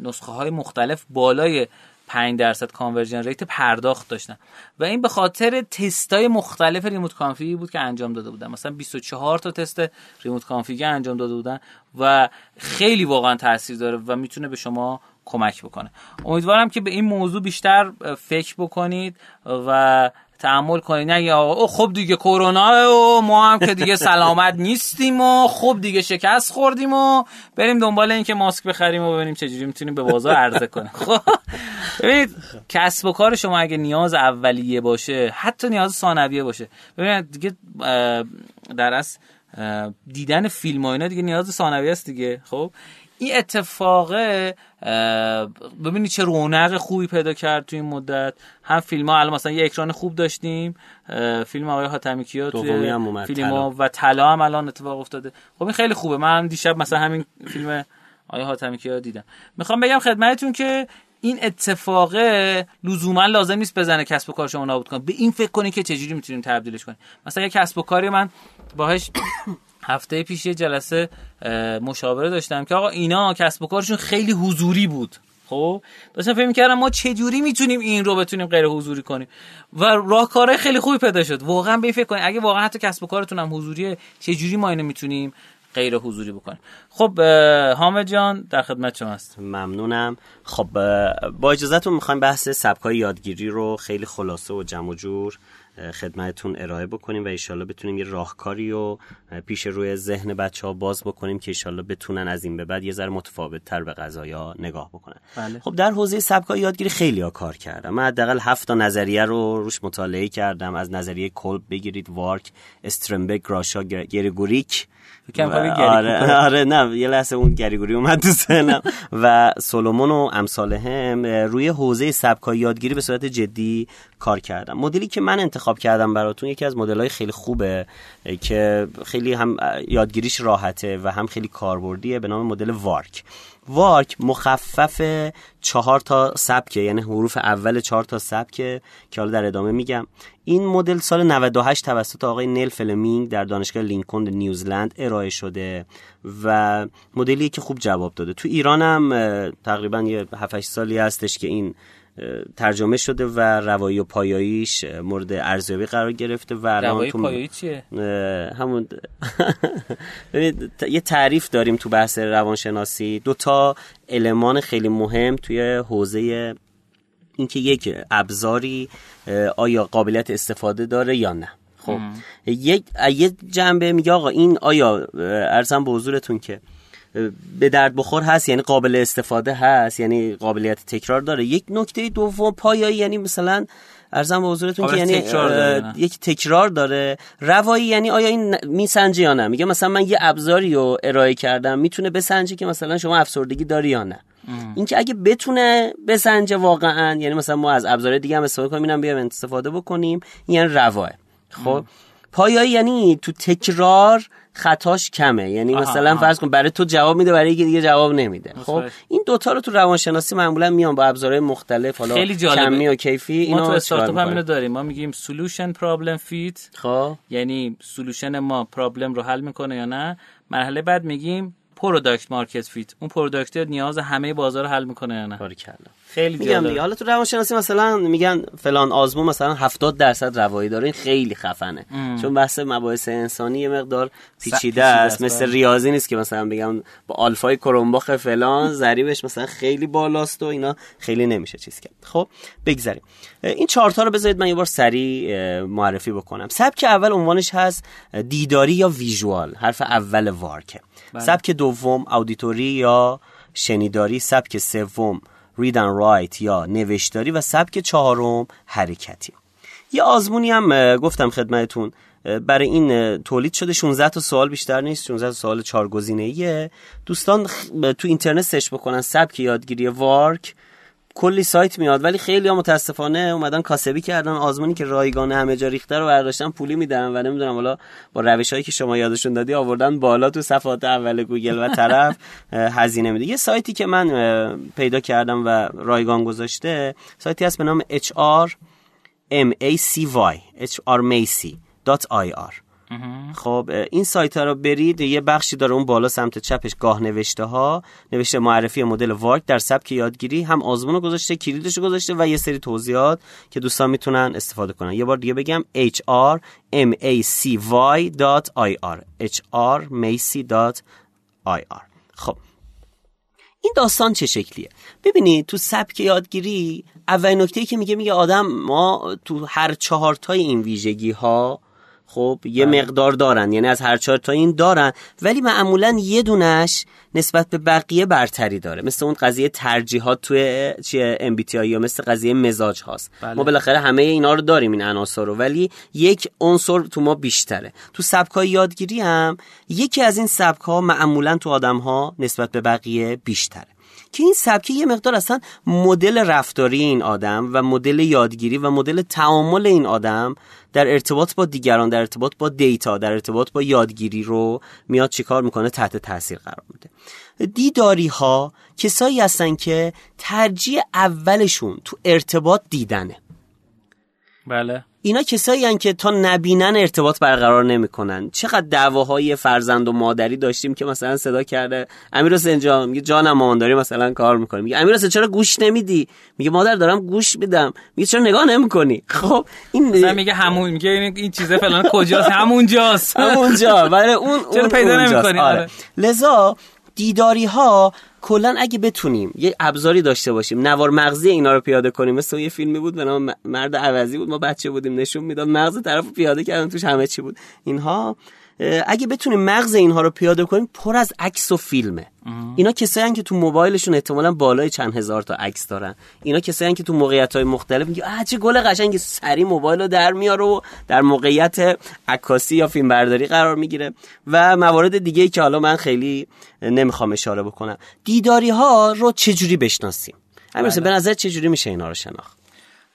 نسخه های مختلف بالای 5 درصد conversion rate پرداخت داشتن. و این به خاطر تستای مختلف remote config ی بود که انجام داده بودن. مثلا 24 تا تست remote config ی انجام داده بودن و خیلی واقعا تاثیر داره و می‌تونه به شما کمک بکنه. امیدوارم که به این موضوع بیشتر فکر بکنید و تحمل کنید نه یا خب دیگه کرونا و ما هم که دیگه سلامت نیستیم و خب دیگه شکست خوردیم و بریم دنبال این که ماسک بخریم و ببینیم چجوری می‌تونیم به بازار عرضه کنیم. خب ببینید کسب و کار شما اگه نیاز اولیه باشه حتی نیاز ثانویه باشه. ببینید دیگه در از دیدن فیلم و اینا دیگه نیاز ثانویه است دیگه. خب این اتفاقه ببینید چه رونق خوبی پیدا کرد تو این مدت. هم فیلم ها الان مثلا یه اکران خوب داشتیم. فیلم آقای حاتمی کیا توی فیلم ها و طلا هم الان اتفاق افتاده. خب این خیلی خوبه. من دیشب مثلا همین فیلم آقای حاتمی کیا دیدم. می‌خوام بگم خدمتتون که این اتفاق لزوما لازم نیست بزنه کسب و کار شما نابود کنه. به این فکر کنید که چجوری می‌تونیم تبدیلش کنیم. مثلا یه کسب و کاری من باهاش هفته پیش یه جلسه مشاوره داشتم که آقا اینا کسب و کارشون خیلی حضوری بود. خب؟ داشتم فکر می‌کردم ما چه جوری می‌تونیم این رو بتونیم غیر حضوری کنیم؟ و راهکارهای خیلی خوبی پیدا شد. واقعا به فکر کنید. اگه واقعا حتی کسب و کارتون هم حضوریه چه جوری ما اینو می‌تونیم غیر حضوری بکنیم خب حامد جان در خدمت شما هست ممنونم. خب با اجازهتون می‌خوایم بحث سبکای یادگیری رو خیلی خلاصه و جمع و جور خدمتتون ارائه بکنیم و ایشالله بتونیم یه راهکاری و پیش روی ذهن بچه ها باز بکنیم که ایشالله بتونن از این به بعد یه ذره متفاوت تر به غذایا نگاه بکنن. بله. خب در حوزه سبک یادگیری خیلی ها کار کردم من حداقل هفت تا نظریه رو روش مطالعه کردم. از نظریه کلب بگیرید وارک استرنبک گراشا گریگوریک. آره آره نه یه لحظه اون گریگوری اومد تو ذهنم. و سولومون و امثال هم روی حوزه سبکای یادگیری به صورت جدی کار کردم. مدلی که من انتخاب کردم براتون یکی از مدل های خیلی خوبه که خیلی هم یادگیریش راحته و هم خیلی کاربردیه به نام مدل وارک. وارک مخفف چهار تا سبکه یعنی حروف اول چهار تا سبکه که حالا در ادامه میگم. این مدل سال 98 توسط آقای نیل فلمینگ در دانشگاه لینکلن نیوزلند ارائه شده و مدلی که خوب جواب داده. تو ایران هم تقریبا یه 7 سالی هستش که این ترجمه شده و روایی و پایاییش مورد ارزیابی قرار گرفته و روایی پایایی چیه؟ همون یه تعریف داریم تو بحث روانشناسی. دو تا المان خیلی مهم توی حوزه اینکه یک ابزاری آیا قابلیت استفاده داره یا نه. خب یک یه جنبه میگه آقا این آیا ارزم به حضورتون که به درد بخور هست یعنی قابل استفاده هست یعنی قابلیت تکرار داره. یک نکته دوم پایایی یعنی مثلا ارزم به حضورتون که یعنی تکرار یک تکرار داره. روایی یعنی آیا این میسنجه یا نه؟ میگه مثلا من یه ابزاری رو ارائه کردم می‌تونه بسنجه که مثلا شما افسردگی داری یا نه. اینکه اگه بتونه بسنجه واقعا یعنی مثلا ما از ابزار دیگه هم استفاده کنیم اینم بیایم استفاده بکنیم این یعنی رواه خب؟ پایایی یعنی تو تکرار خطاش کمه. یعنی مثلا فرض کن برای تو جواب میده برای یکی دیگه جواب نمیده. خب؟ این دوتا رو تو روانشناسی معمولا میان با ابزارهای مختلف حالا خیلی جالبه. کمی و کیفی ما تو اینو استارتاپ هم اینو داریم. ما میگیم solution problem fit خب. یعنی solution ما problem رو حل می‌کنه یا نه. مرحله بعد میگیم product market fit اون product نیاز همه بازار حل می‌کنه یا نه؟ باریکلا خیلی میگم دیگه. حالا تو روانشناسی مثلا میگن فلان آزمون مثلا 70 درصد روایی داره. این خیلی خفنه. چون بحث مباحث انسانی یه مقدار پیچیده پیچیده است. مثل بله. ریاضی نیست که مثلا بگم با آلفای کرومباخ فلان ضریبش مثلا خیلی بالاست و اینا خیلی نمیشه چیز کرد. خب بگذریم این چهارتا رو بذارید من یه بار سریع معرفی بکنم. سبک اول عنوانش هست دیداری یا ویژوال. حرف اول وارکه سبک دوم اودیتوری یا شنیداری سبک سوم read and write یا نوشتاری و سبک چهارم حرکتی. یه آزمونی هم گفتم خدمتتون اه، برای این تولید شده. 16 تا سوال بیشتر نیست. 16 تا سوال چهار گزینه‌ایه دوستان تو اینترنت search بکنن سبک یادگیری VARK. کلی سایت میاد ولی خیلی ها متاسفانه اومدن کاسبی کردن. آزمونی که رایگان همه جا ریخته رو برداشتن پولی میدن و نمی‌دونم حالا با روش هایی که شما یادشون دادی آوردن بالا تو صفحات اول گوگل و طرف هزینه میده. یه سایتی که من پیدا کردم و رایگان گذاشته سایتی هست به نام HR MACY hrmacy.ir خب این سایت ها رو برید یه بخشی داره اون بالا سمت چپش گاه نوشته ها نوشته معرفی مدل وارک در سبک یادگیری. هم آزمون رو گذاشته کلیدش رو گذاشته و یه سری توضیحات که دوستان می‌تونن استفاده کنن. یه بار دیگه بگم hrmacy.ir hrmacy.ir خب. این داستان چه شکلیه؟ ببینید تو سبک یادگیری اولین نکته که میگه میگه آدم ما تو هر چهار تای این ویژگی ها خب یه مقدار دارن یعنی از هر چهار تا این دارن ولی معمولا یه دونش نسبت به بقیه برتری داره. مثل اون قضیه ترجیحات توی چیه MBTI یا مثل قضیه مزاج هاست. بله. ما بالاخره همه اینا رو داریم این عناصر رو ولی یک عنصر تو ما بیشتره. تو سبکای یادگیری هم یکی از این سبک ها معمولا تو آدم ها نسبت به بقیه بیشتره. که این سبکه یه مقدار اصلا مدل رفتاری این آدم و مدل یادگیری و مدل تعامل این آدم در ارتباط با دیگران در ارتباط با دیتا در ارتباط با یادگیری رو میاد چیکار می‌کنه؟ تحت تاثیر قرار میده. دیداری ها کسایی هستن که ترجیح اولشون تو ارتباط دیدنه. بله. اینا کسایی هن که تا نبینن ارتباط برقرار نمی‌کنن. چقدر دعواهای فرزند و مادری داشتیم که مثلا صدا کرده امیر حسین جان میگه جانم مامانداری مثلا کار می‌کنه میگه امیر حسین چرا گوش نمیدی؟ میگه مادر دارم گوش میدم. میگه چرا نگاه نمی‌کنی؟ خب این مثلا میگه همون میگه این چیزه فلان کجاست؟ همونجاست. همونجا. برای اون چرا پیدا. نمی‌کنی؟ آره. آره. لذا دیداری ها کلا اگه بتونیم یه ابزاری داشته باشیم نوار مغزی اینا رو پیاده کنیم. مثل یه فیلمی بود به نام مرد عوضی بود. ما بچه بودیم نشون می‌داد مغز طرف پیاده کردن توش همه چی بود. اینها اگه بتونیم مغز اینها رو پیاده کنیم پر از عکس و فیلمه. اینا کسایی که تو موبایلشون احتمالا بالای چند هزار تا عکس دارن. اینا کسایی که تو موقعیت های مختلف میگه آ چه گل قشنگی سری موبایل رو در میاره و در موقعیت عکاسی یا فیلم برداری قرار می‌گیره. و موارد دیگه ای که حالا من خیلی نمی‌خوام اشاره بکنم. دیداری ها رو چجوری بشناسیم؟ همین به نظر چجوری میشه اینا رو شناخت؟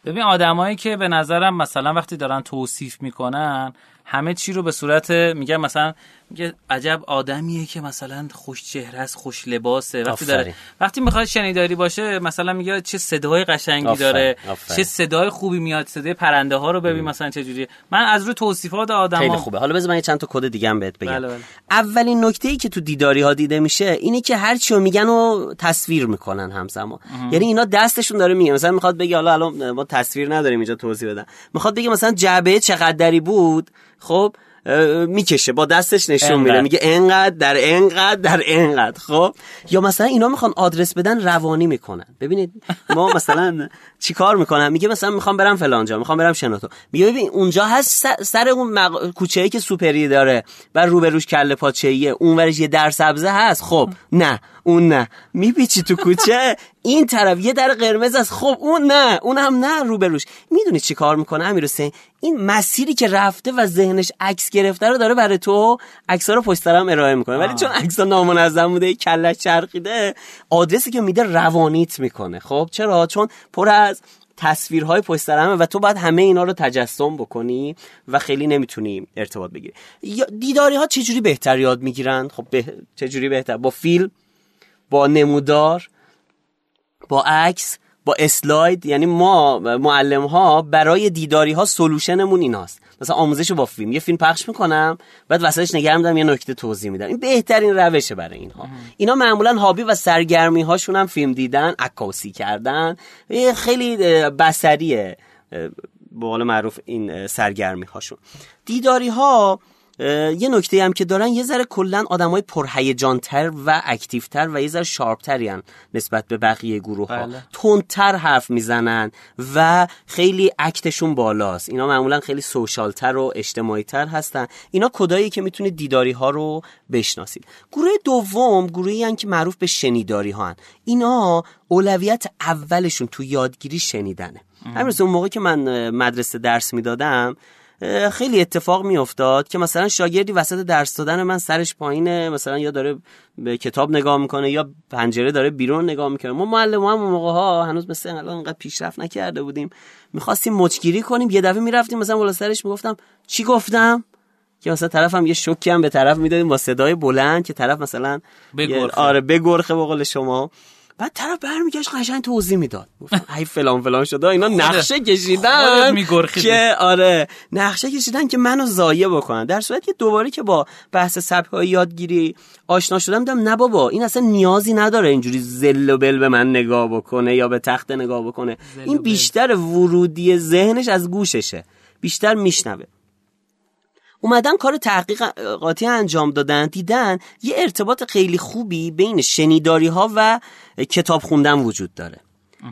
ببین آدمایی که به نظرم مثلا وقتی دارن توصیف می‌کنن همه چی رو به صورت میگه مثلا میگه عجب آدمیه که مثلا خوش چهره است خوش لباسه. وقتی داره وقتی می‌خواد شنیداری باشه مثلا میگه چه صدای قشنگی داره چه صدای خوبی میاد صدای پرنده ها رو ببین مثلا چه جوریه. من از رو توصیفات آدم خیلی خوبه. حالا بذار من چند تا کد دیگه هم بهت بگم. بله بله. اولین نکته ای که تو دیداری ها دیده میشه اینه که هر چی میگن و تصویر می‌کنن همزمان. یعنی اینا دستشون داره میگه. مثلا می‌خواد بگه حالا الان ما تصویر نداریم اینجا توضیح بدم. می‌خواد بگه مثلا جعبه چقدری بود؟ خب می‌کشه با دستش نشون میده. میگه انقدر در انقدر در انقدر خب؟ یا مثلا اینا می‌خوان آدرس بدن روانی می‌کنن. ببینید ما مثلا چیکار می‌کنم میگه مثلا می‌خوام برم فلانجا می‌خوام برم شنوتو میگه ببین اونجا هست سر اون مق... کوچه ای که سوپری داره و روبروش کله پاچه ایه اونورش یه در سبزه هست خب؟ نه. اون نه. میپیچی تو کوچه؟ این طرف یه در قرمز است. خب اون نه. اون هم نه روبروش می‌دونی چی کار می‌کنه امیر حسین؟ این مسیری که رفته و ذهنش عکس گرفته رو داره برای تو عکس رو پشت هم ارائه می‌کنه. ولی چون عکس نامنظم بوده کلش چرخیده آدرسی که میده روانیت می‌کنه. خب چرا؟ چون پر از تصویرهای پشت سر و تو باید همه اینا رو تجسم بکنی و خیلی نمی‌تونی ارتباط بگیری. دیداری ها چجوری بهتر یاد می‌گیرن؟ خب به... چجوری بهتر؟ با فیلم؟ با نمودار با عکس با اسلاید یعنی ما معلم ها برای دیداری ها سلوشنمون ایناست. مثلا آموزش با فیلم. یه فیلم پخش می‌کنم بعد وسطش نگه میدم یه نکته توضیح میدم. این بهترین روشه برای اینها. اینا معمولا هابی و سرگرمی هاشون هم فیلم دیدن عکاسی کردن. خیلی بسریه به قول معروف این سرگرمی هاشون دیداری ها یه نکته هم که دارن یه ذره کلا آدمای پرهیجانتر و اکتیوتر و یه ذره شارپتری نسبت به بقیه گروه ها بله. تندتر حرف می‌زنن و خیلی اکتشون بالاست. اینا معمولا خیلی سوشالتر و اجتماعی تر هستن. اینا کدایی که می‌تونید دیداری ها رو بشناسید. گروه دوم گروهی هن که معروف به شنیداری ها هن. اینا اولویت اولشون تو یادگیری شنیدنه. همین اون موقع که من مدرسه درس می‌دادم خیلی اتفاق میافتاد که مثلا شاگردی وسط درس دادن من سرش پایینه مثلا یا داره به کتاب نگاه می‌کنه یا پنجره داره بیرون نگاه می‌کنه. ما معلم هم موقع ها هنوز مثل الان انقدر پیشرفت نکرده بودیم. می‌خواستیم مچگیری کنیم. یه دفعه می‌رفتیم مثلا بالا سرش می‌گفتم چی گفتم؟ که مثلا طرفم یه شوکی هم به طرف می‌دادیم با صدای بلند که طرف مثلا بگرخه. آره بگرخه به قول شما. بعد طرف برمیگشت قشنگ توضیح می‌داد. ای فلان فلان شده اینا نقشه کشیدن. که آره نقشه کشیدن که منو ضایع بکنن. در صورتی که دوباره که با بحث سبک های یادگیری آشنا شدم دیدم نه بابا این اصلا نیازی نداره اینجوری زل و بل به من نگاه بکنه یا به تخت نگاه بکنه. این بیشتر ورودی ذهنش از گوششه. بیشتر میشنوه. اومدن کار تحقیقاتی انجام دادن دیدن یه ارتباط خیلی خوبی بین شنیداری ها و کتاب خوندن وجود داره.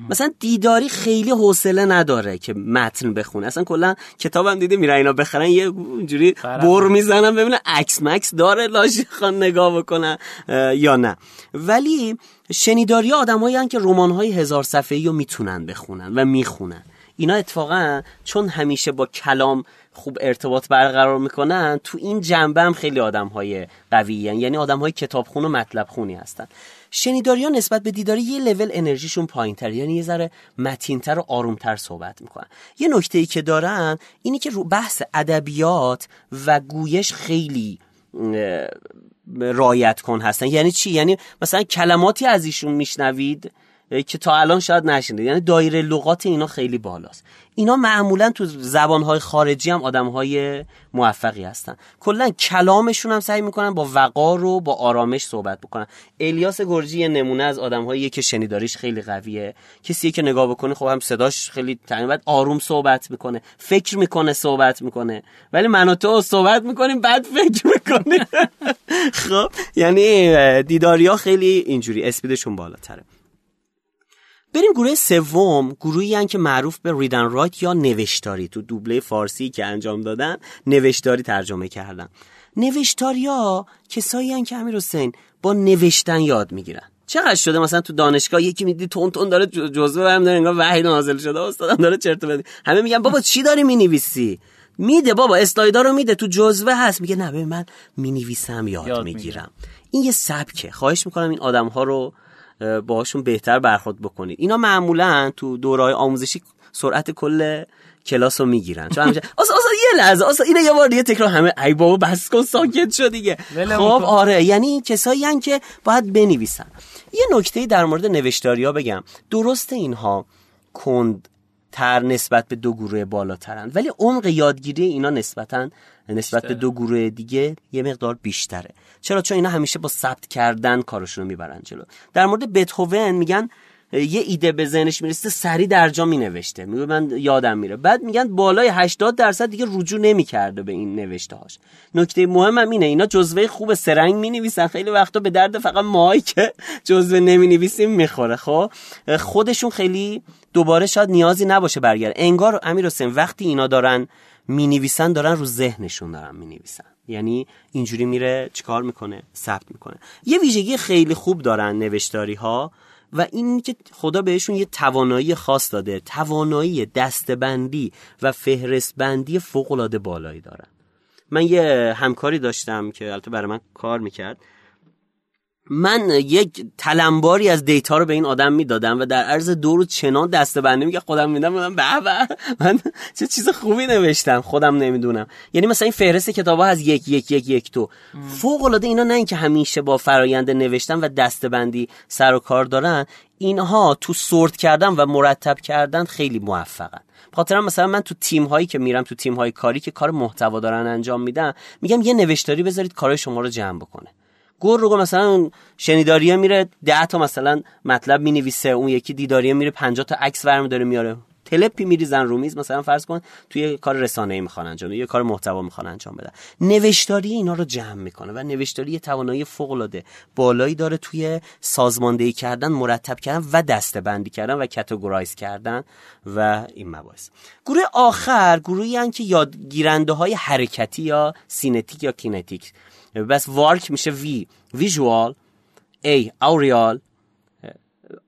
مثلا دیداری خیلی حوصله نداره که متن بخونه. اصلا کلا کتابم دیده میره اینا بخرن یه اونجوری بر می‌زنن ببینن عکس مکس داره لاش خان نگاه بکنن یا نه. ولی شنیداری آدمایی که رمان های هزار صفحه‌ای رو می‌تونن بخونن و می‌خونن. اینا اتفاقا چون همیشه با کلام خوب ارتباط برقرار می‌کنن تو این جنبه هم خیلی آدم های قوی یعنی آدم های کتابخون و مطلب خونی هستن. شنیداری ها نسبت به دیداری یه لول انرژیشون پایین تر یعنی یه ذره متینتر و آرومتر صحبت می‌کنن. یه نکته ای که دارن اینی که رو بحث ادبیات و گویش خیلی رایت کن هستن. یعنی چی؟ یعنی مثلا کلماتی از ایشون میشنوید؟ که تا الان شاید نشینده یعنی دایره لغات اینا خیلی بالاست. اینا معمولا تو زبانهای خارجی هم آدمهای موفقی هستن. کلا کلامشون هم سعی می‌کنن با وقار و با آرامش صحبت بکنن. الیاس گرجی نمونه از آدمهایی که شنیداریش خیلی قویه. کسی که نگاه بکنه خب هم صداش خیلی بعد آروم صحبت می‌کنه. فکر می‌کنه صحبت می‌کنه. ولی من و تو صحبت می‌کنیم بعد فکر می‌کنیم. خب یعنی دیداریا خیلی اینجوری اسپیدشون بالاتره. بریم گروه سوم. گروهی که معروف به ریدن رایت یا نوشتاری. تو دوبله فارسی که انجام دادن نوشتاری ترجمه کردن. نوشتاریا کسایی که امیر حسین با نوشتن یاد می‌گیرن. چقدر شده؟ مثلا تو دانشگاه یکی میدی تون تون داره جزوه برم داره انگار وحی نازل شده. استادم داره چرت بده همه میگن بابا چی داری می‌نویسی؟ میده بابا اسلایدا رو میده تو جزوه هست. میگه نه من می‌نویسم یاد, یاد می‌گیرم. این یه سبکه. خواهش می‌کنم این آدم ها رو باهاشون بهتر برخورد بکنید. اینا معمولا تو دورهای آموزشی سرعت کل کلاس رو می‌گیرن. چون همیشه اصلا یه لحظه اصلا اینو یه بار دیگه تکرار همه ای بابا بس کن ساکت شد دیگه. خب آره یعنی کسایی هن که باید بنویسن. یه نکته در مورد نوشتاریا بگم. درست اینها کند تر نسبت به دو گروه بالاترند ولی عمق یادگیری اینا نسبتا نسبت به دو گروه دیگه یه مقدار بیشتره. چرا؟ چون اینا همیشه با ثبت کردن کارشون رو می‌برن جلو. در مورد بتهوون میگن یه ایده به ذهنش می‌رسه سری در جا مینوشته. میگه من یادم میره. بعد میگن بالای 80 درصد دیگه رجوع نمی‌کرده به این نوشته هاش نکته مهمم اینه اینا جزوه خوب سرنگ می‌نویسن. خیلی وقتا به درد فقط ماهی که جزوه نمی‌نویسیم می‌خوره. خب؟ خودشون خیلی دوباره شاید نیازی نباشه برگرد. انگار امیر حسین وقتی اینا دارن می‌نویسن دارن رو ذهنشون دارن می‌نویسن. یعنی اینجوری میره چیکار می‌کنه؟ ثبت می‌کنه. یه ویژگی خیلی خوب دارن نوشتاری ها و این که خدا بهشون یه توانایی خاص داده. توانایی دستبندی و فهرستبندی فوق بالایی دارن. من یه همکاری داشتم که البته برای من کار می‌کرد. من یک تلمباری از دیتا رو به این آدم می‌دادم و در عرض دو روز چنان دسته بندی میگه خودم میدم من به من چه چیز خوبی نوشتم خودم نمی‌دونم. یعنی مثلا این فهرست کتابا از یک یک یک یک تو. فوق العاده اینا نه اینکه همیشه با فرایند نوشتن و دسته بندی سر و کار دارن اینها تو سورت کردن و مرتب کردن خیلی موفقن. خاطرم مثلا من تو تیم هایی که میرم تو تیم های کاری که کار محتوا دارن انجام میدن میگم یه نوشتاری بذارید کارهای شما رو جمع بکنه. گور رو مثلا اون شنیداریه میره ده تا مثلا مطلب می‌نویسه اون یکی دیداریه میره 50 تا عکس داره میاره. تلپی میریزن رو میز مثلا فرض کن توی کار رسانه ای می‌خوان انجام یه کار محتوا می‌خوان انجام بدن. نوشتاری اینا رو جمع می‌کنه و نوشتاری توانایی فوق العاده بالایی داره توی سازماندهی کردن مرتب کردن و دسته بندی کردن و categorize کردن و این مباحث. گروه آخر گروهی که یادگیرنده های حرکتی یا سینتیک یا kinetic. پس VARK میشه V visual A aural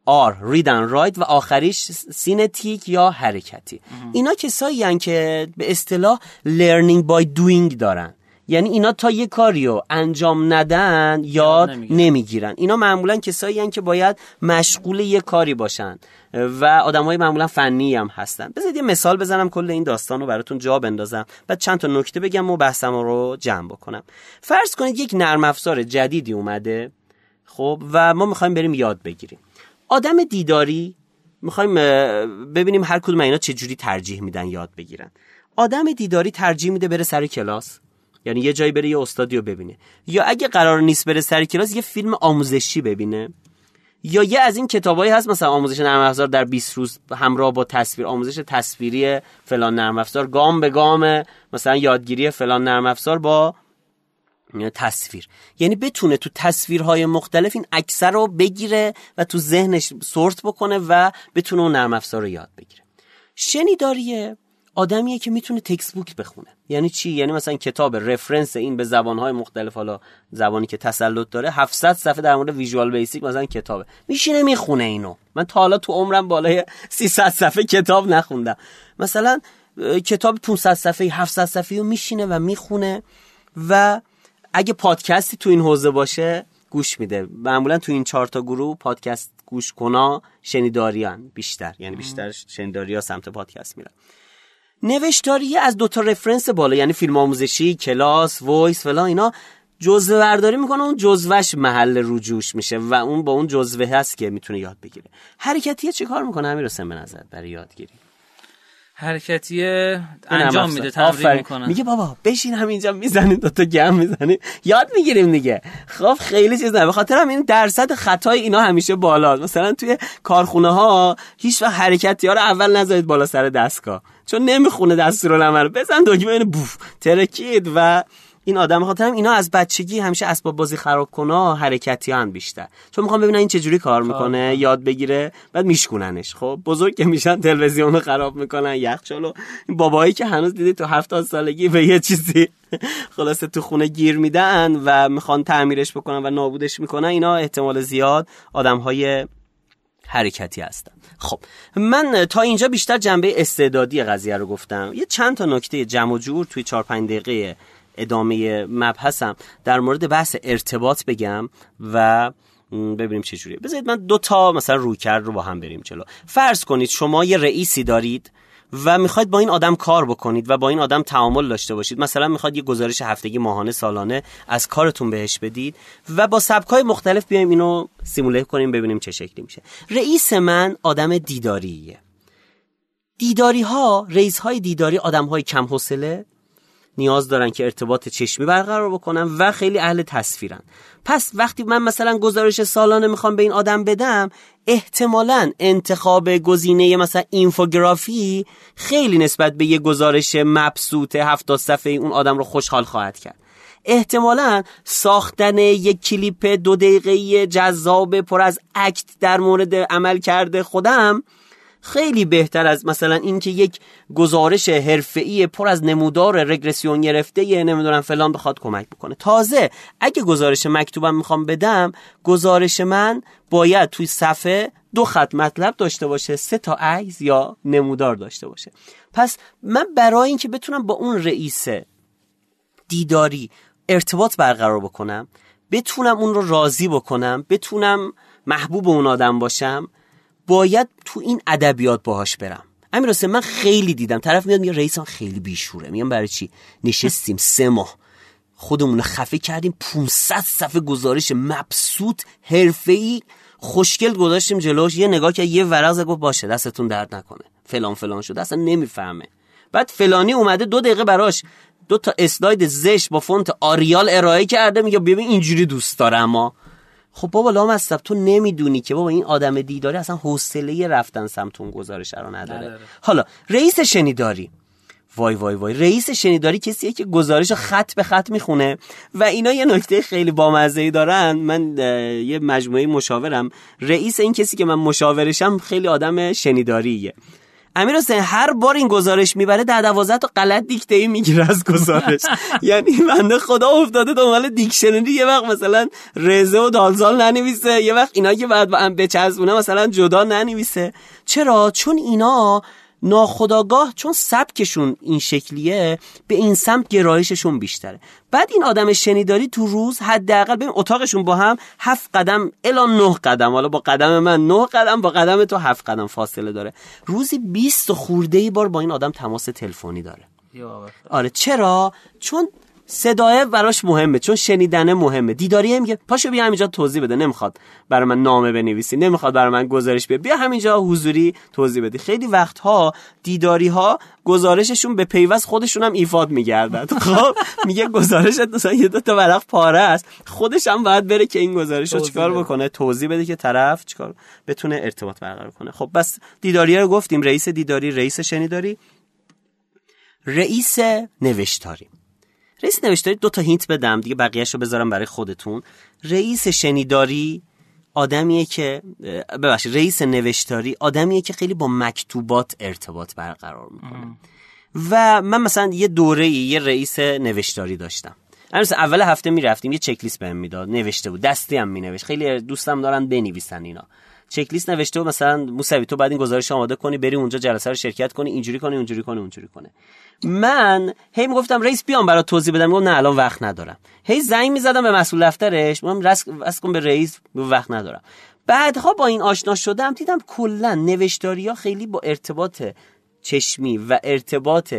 R read and write و آخریش سینتیک یا حرکتی. اینا کسایی هن که به اصطلاح learning by doing دارن. یعنی اینا تا یه کاری رو انجام ندن یاد نمی‌گیرن. اینا معمولا کسایی هن که باید مشغول یه کاری باشن و آدم های معمولا فنی هم هستن. بذارید یه مثال بزنم کل این داستان رو براتون جا بندازم و چند تا نکته بگم و بحثم رو جمع بکنم. فرض کنید یک نرم افزار جدیدی اومده خب و ما می‌خوایم بریم یاد بگیریم. آدم دیداری می‌خوایم ببینیم هر کدوم اینا چجوری ترجیح میدن یاد بگیرن. آدم دیداری ترجیح میده بره سر کلاس؟ یعنی یه جایی بره یه استادی رو ببینه. یا اگه قرار نیست بره سر کلاس یه فیلم آموزشی ببینه. یا یه از این کتابایی هست مثلا آموزش نرم افزار در 20 روز همراه با تصویر. آموزش تصویری فلان نرم افزار. گام به گام مثلا یادگیری فلان نرم افزار با تصویر. یعنی بتونه تو تصویرهای مختلف این اکثر رو بگیره و تو ذهنش سورت بکنه و بتونه اون نرم افزار رو یاد بگیره. شنیداریه؟ آدمیه که می‌تونه تکست بوک بخونه. یعنی چی؟ یعنی مثلا کتاب رفرنس این به زبانهای مختلف حالا زبانی که تسلط داره 700 صفحه در مورد ویژوال بیسیک مثلا کتابه. میشینه می‌خونه اینو. من تا حالا تو عمرم بالای 300 صفحه کتاب نخوندم. مثلا کتاب 500 صفحه 700 صفحه رو میشینه و می‌خونه و اگه پادکستی تو این حوزه باشه گوش میده. معمولا تو این چهار تا گروه پادکست گوش کنا شنیداریان بیشتر. یعنی بیشتر شنیداری سمت پادکست میرن. نوشتاری از دوتا reference بالا یعنی فیلم آموزشی کلاس voice فلان اینا. جزوه برداری می‌کنه اون جزوهش محل رجوعش میشه و اون با اون جزوه هست که می‌تونه یاد بگیره. حرکتیه چه کار می‌کنه؟ همین رو به نظر برای یادگیری. حرکتی انجام میده تمرین می‌کنه. میگه بابا بشین همینجا می‌زنی دو تا گم می‌زنی یاد می‌گیریم دیگه. خب خیلی چیز نه به خاطر هم این درصد خطای اینا همیشه بالا مثلا توی کارخونه ها هیچ وقت حرکتی ها رو اول نذارید بالا سر دستگاه. چون نمی‌خونه دستورالعمل بزن دکمه بوف. ترکید و این آدم خاطرم اینا از بچگی همیشه اسباب بازی خراب کنه حرکتی هم بیشتر. چون می‌خوام ببینن این چجوری کار می‌کنه یاد بگیره بعد میشکوننش. خب بزرگ که میشن تلویزیون رو خراب می‌کنن یخچالو این بابایی که هنوز دیدی تو هفتاد سالگی به یه چیزی خلاصه تو خونه گیر میدن و می‌خوان تعمیرش بکنن و نابودش می‌کنن اینا احتمال زیاد آدم های حرکتی هستن. خب من تا اینجا بیشتر جنبه استعدادی قضیه رو گفتم. یه چند تا نکته جمع و جور توی 4 5 دقیقه ادامه مبحثم. در مورد بحث ارتباط بگم و ببینیم چه جوریه. بذارید من دو تا مثلا رویکرد رو با هم بریم جلو. فرض کنید شما یه رئیسی دارید و می‌خواید با این آدم کار بکنید و با این آدم تعامل داشته باشید. مثلا می‌خواد یه گزارش هفتگی ماهانه سالانه از کارتون بهش بدید و با سبکای مختلف بیایم اینو سیموله کنیم ببینیم چه شکلی میشه. رئیس من آدم دیداریه. دیداری ها رئیس های دیداری آدم های کم حوصله نیاز دارن که ارتباط چشمی برقرار بکنن و خیلی اهل تصویرن. پس وقتی من مثلا گزارش سالانه می‌خوام به این آدم بدم احتمالا انتخاب گزینه مثلا اینفوگرافی خیلی نسبت به یه گزارش مبسوط هفتاد صفحه اون آدم رو خوشحال خواهد کرد. احتمالا ساختن یک کلیپ دو دقیقه جذاب پر از اکت در مورد عمل کرده خودم خیلی بهتر از مثلا اینکه یک گزارش حرفه‌ای پر از نمودار رگرسیون گرفته یه نمی‌دونم فلان بخواد کمک بکنه. تازه اگه گزارش مکتوبم می‌خوام بدم گزارش من باید توی صفحه دو خط مطلب داشته باشه سه تا عکس یا نمودار داشته باشه. پس من برای اینکه بتونم با اون رئیس دیداری ارتباط برقرار بکنم بتونم اون رو راضی بکنم بتونم محبوب اون آدم باشم باید تو این ادبیات باهاش برم. امیر من خیلی دیدم. طرف میاد میگه رئیسم خیلی بیشوره. میگم برای چی؟ نشستیم سه ماه. خودمون خفه کردیم. 500 صفحه گزارش مبسوط حرفه‌ای. خوشگل گذاشتیم جلوش. یه نگاه که یه ورق گفت باشه دستتون درد نکنه. فلان فلان شده اصلا نمی‌فهمه. بعد فلانی اومده دو دقیقه براش دو تا اسلاید زش با فونت آریال ارائه کرده. میگه ببین اینجوری دوست داره اما خب بابا لام از تو نمی‌دونی که بابا این آدم دیداری اصلا حوصله رفتن سمت اون گزارش رو نداره. حالا رئیس شنیداری. وای وای وای. رئیس شنیداری کسیه که گزارش خط به خط می‌خونه و اینا یه نکته خیلی بامزه ای دارن. من یه مجموعه مشاورم. رئیس این کسی که من مشاورشم خیلی آدم شنیداریه. امیر حسین هر بار این گزارش می‌بره در دوازده تا غلط دیکته ای می‌گیره از گزارش. یعنی بنده خدا افتاده دنبال دیکشنری. یه وقت مثلا رزه و دالزال ننویسه یه وقت اینا که بعد با هم بچسبونه مثلا جدا ننویسه. چرا؟ چون اینا ناخداگاه چون سبکشون این شکلیه به این سمت گرایششون بیشتره. بعد این آدم شنیداری تو روز حداقل ببین اتاقشون با هم هفت قدم الا نه قدم. حالا با قدم من نه قدم با قدم تو هفت قدم فاصله داره. روزی 20 خورده ای بار با این آدم تماس تلفنی داره. آره چرا؟ چون صدای براش مهمه چون شنیدنه مهمه. دیداری میگه پاشو بیا همینجا توضیح بده نمی‌خواد برای من نامه بنویسی نمی‌خواد برای من گزارش بیا بیا همینجا حضوری توضیح بدی. خیلی وقتها دیداری ها گزارششون به پیوست خودشون هم ایفاد میگردن. خب میگه گزارشت مثلا یه دو تا ورق پاره است. خودش هم باید بره که این گزارش رو چیکار بکنه؟ توضیح بده که طرف چیکار بتونه ارتباط برقرار کنه. خب بس دیداری رو گفتیم. رئیس دیداری رئیس شنیداری. رئیس نوشتاری. رئیس نوشتاری دو تا هینت بدم. دیگه بقیهش رو بذارم برای خودتون. رئیس شنیداری آدمیه که ببخشید رئیس نوشتاری آدمیه که خیلی با مکتوبات ارتباط برقرار می‌کنه. و من مثلا یه دوره یه رئیس نوشتاری داشتم. مثلا اول هفته می‌رفتیم یه چک لیست بهم می‌داد نوشته بود دستی هم مینوشت. خیلی دوستم دارن بنویسن اینا. چک لیست نوشته و مثلا موسوی تو بعد این گزارش آماده کنی بری اونجا جلسه رو شرکت کنی اینجوری کنی اونجوری کنی اونجوری کنه من هی می‌گفتم رئیس بیام برات توضیح بدم میگم نه الان وقت ندارم. هی زنگ می‌زدم به مسئول دفترش میگم وصل کن به رئیس وقت ندارم. بعدها با این آشنا شدم دیدم کلا نوشتاری ها خیلی با ارتباط چشمی و ارتباط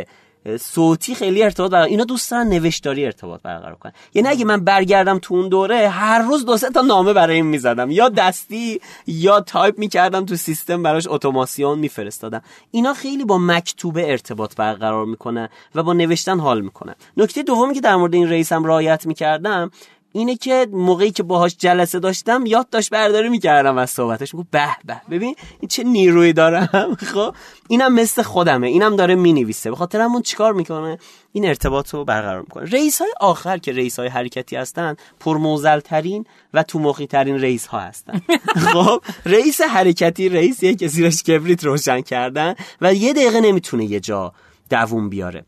صوتی خیلی ارتباط برقرار اینا دوست دارن نوشتاری ارتباط برقرار کنن. یعنی اگه من برگردم تو اون دوره هر روز دو تا نامه برای این می‌زدم. یا دستی یا تایپ می‌کردم تو سیستم براش اتوماسیون میفرستادم. اینا خیلی با مکتوبه ارتباط برقرار می‌کنن و با نوشتن حال می‌کنن. نکته دومی که در مورد این رئیسم رعایت می‌کردم اینه که موقعی که باهاش جلسه داشتم یاد داشت برداری می‌کردم از صحبتش. میگو به به. ببین این چه نیروی دارم؟ خب اینم مثل خودمه. اینم داره می‌نویسه. به خاطر همون چیکار می‌کنه؟ این ارتباط رو برقرار می‌کنه. رئیس های آخر که رئیس های حرکتی هستن پرموزل ترین و تو مخی ترین رئیس ها هستن. خب رئیس حرکتی رئیسیه که زیرش کبریت روشن کردن و یه دقیقه نمی‌تونه یه جا دووم بیاره.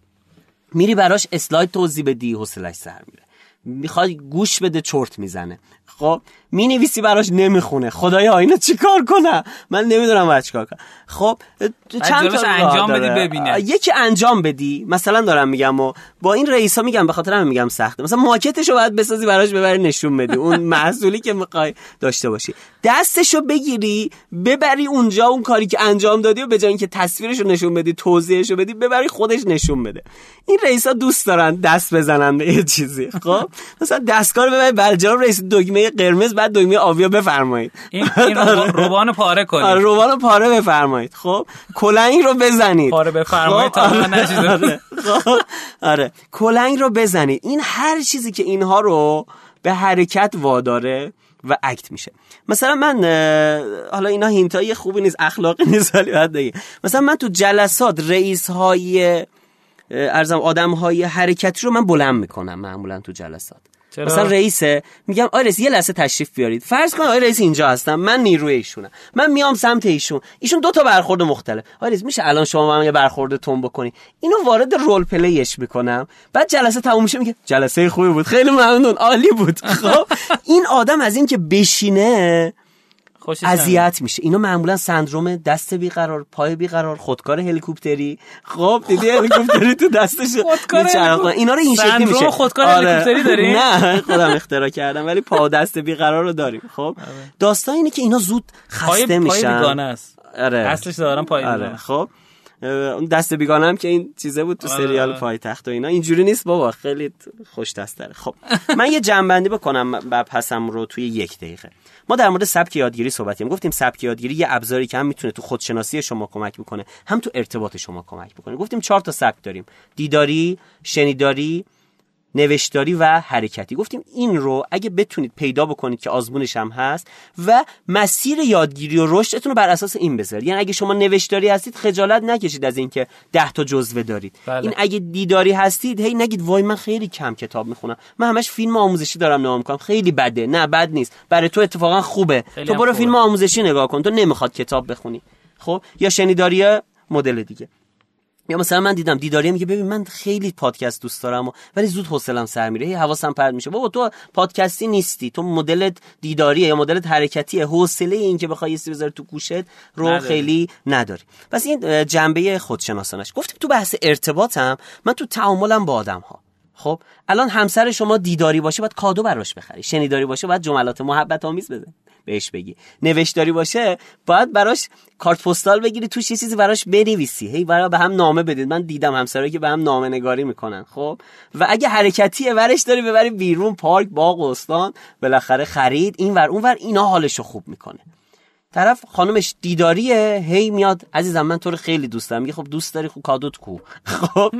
میری براش اسلاید توضیح بدی حوصلش سر میره. می‌خواد گوش بده چرت می‌زنه. خب می نویسی براش نمی‌خونه. خدایا اینو چیکار کنم؟ من نمی‌دونم باید چیکار کنم. خب چند تا انجام بدی ببینه. یکی انجام بدی. مثلا دارم میگم و با این رئیسا میگم به خاطر میگم سخته. مثلا ماکتشو باید بسازی براش ببری نشون بدی. اون محصولی که می‌خوای داشته باشی. دستشو بگیری ببری اونجا اون کاری که انجام دادی و به جای اینکه تصویرشو نشون بدی توضیحشو بدی ببری خودش نشون بده. این رئیسا دوست دارن دست بزنن به یه چیزی. خب مثلا دستکار ببری برجام رئیس دگمه قرمز بعد دکمه آبیا بفرمایید. این, این روبان پاره کنید. آره روبان پاره بفرمایید. خب؟ کلنگ رو بزنید. پاره بفرمایید خب؟ آره. خب؟ آره. کلنگ رو بزنید. این هر چیزی که اینها رو به حرکت واداره و act میشه. مثلا من حالا اینا hint ای خوبی نیست اخلاقی نیست ولی باید مثلا من تو جلسات رئیس های ارزم آدم های حرکتی رو من بلند می‌کنم معمولا تو جلسات. چرا؟ مثلا رئیسه. میگم آقای رئیس یه لحظه تشریف بیارید. فرض کن آقای رئیس اینجا هستم من نیروی ایشونم. من میام سمت ایشون. ایشون دو تا برخورد مختلف. آقای رئیس میشه الان شما من یه برخورد تند بکنی؟ اینو وارد role play ش می‌کنم. بعد جلسه تموم میشه میگه جلسه خوبی بود. خیلی ممنون. عالی بود. خب؟ این آدم از اینکه بشینه اذیت میشه. اینا معمولا سندروم دست بیقرار پای بیقرار خودکار هلیکوپتری. خب دیدی هلیکوپتری تو دستش؟ خودکار اینا رو این شکلی میشه. خودکار آره. هلیکوپتری داری؟ نه خودم اختراع کردم ولی پا دست بیقرار رو داریم. خب آره. داستان اینه که اینا زود خسته میشن. پای است. آره. اصلش دارم پای آره. خب اون دست بیگانه هم که این چیزه بود تو آره. سریال پایتخت و اینا. اینجوری نیست بابا خیلی خوش دست داره. خب من یه جنبندی بکنم پسم رو توی یک دقیقه. ما در مورد سبک یادگیری صحبت کردیم گفتیم سبک یادگیری یه ابزاری که هم می‌تونه تو خودشناسی شما کمک می‌کنه هم تو ارتباط شما کمک می‌کنه. گفتیم چهار تا سبک داریم. دیداری شنیداری نوشتاری و حرکتی. گفتیم این رو اگه بتونید پیدا بکنید که آزمونش هم هست و مسیر یادگیری و رشدتون رو بر اساس این بذارید. یعنی اگه شما نوشتاری هستید خجالت نکشید از اینکه 10 تا جزوه دارید. بله. این اگه دیداری هستید هی نگید وای من خیلی کم کتاب می‌خونم. من همش فیلم آموزشی دارم نگاه می‌کنم. خیلی بده. نه بد نیست. برای تو اتفاقا خوبه. تو برو فیلم آموزشی نگاه کن. تو نمی‌خواد کتاب بخونی. خب؟ یا شنیداری مدل دیگه. یا مثلا من دیدم دیداری میگه ببین من خیلی پادکست دوست دارم ولی زود حوصلم سر میره. هی حواسم پرت میشه. بابا تو پادکستی نیستی. تو مدلت دیداریه یا مدلت حرکتیه. حوصله این که بخوای یه بذاری تو گوشت رو نداری. خیلی نداری. پس این جنبه خودشناسانش. گفتیم تو بحث ارتباطم من تو تعاملم با آدم ها خب؟ الان همسر شما دیداری باشه باید کادو براش بخری. شنیداری باشه باید جملات محبت آمیز بده بهش بگی. نوشتاری باشه باید براش کارت پستال بگیری توش یه چیزی براش بنویسی. هی برای به هم نامه بدید. من دیدم همسرایی که به هم نامه نگاری می‌کنن خب؟ و اگه حرکتیه ورش داری ببری بیرون پارک باغ استان بالاخره خرید این ور اون ور اینا حالشو خوب می‌کنه. طرف خانمش دیداریه هی میاد عزیزم من تو رو خیلی دوست دارم. میگه خب دوست داری خب کادوت کو. خب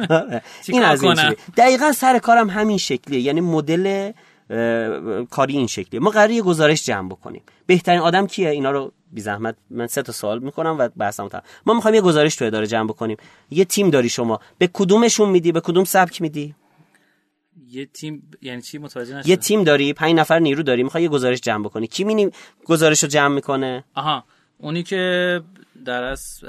این از این دقیقا سر کارم همین شکلیه. یعنی مدل کاری این شکلیه. ما قراره یه گزارش جمع بکنیم. بهترین آدم کیه؟ اینا رو بی زحمت من سه تا سوال می‌کنم و بحثم تا ما می‌خوایم یه گزارش تو اداره جمع بکنیم. یه تیم داری شما. به کدومشون میدی؟ به کدوم سبک میدی؟ یه تیم یعنی چی؟ متوجه نشدم. یه تیم داری. پنج نفر نیرو داری. می‌خوای یه گزارش جمع بکنی. کی مینی گزارش رو جمع می‌کنه؟ آها. اونی که در از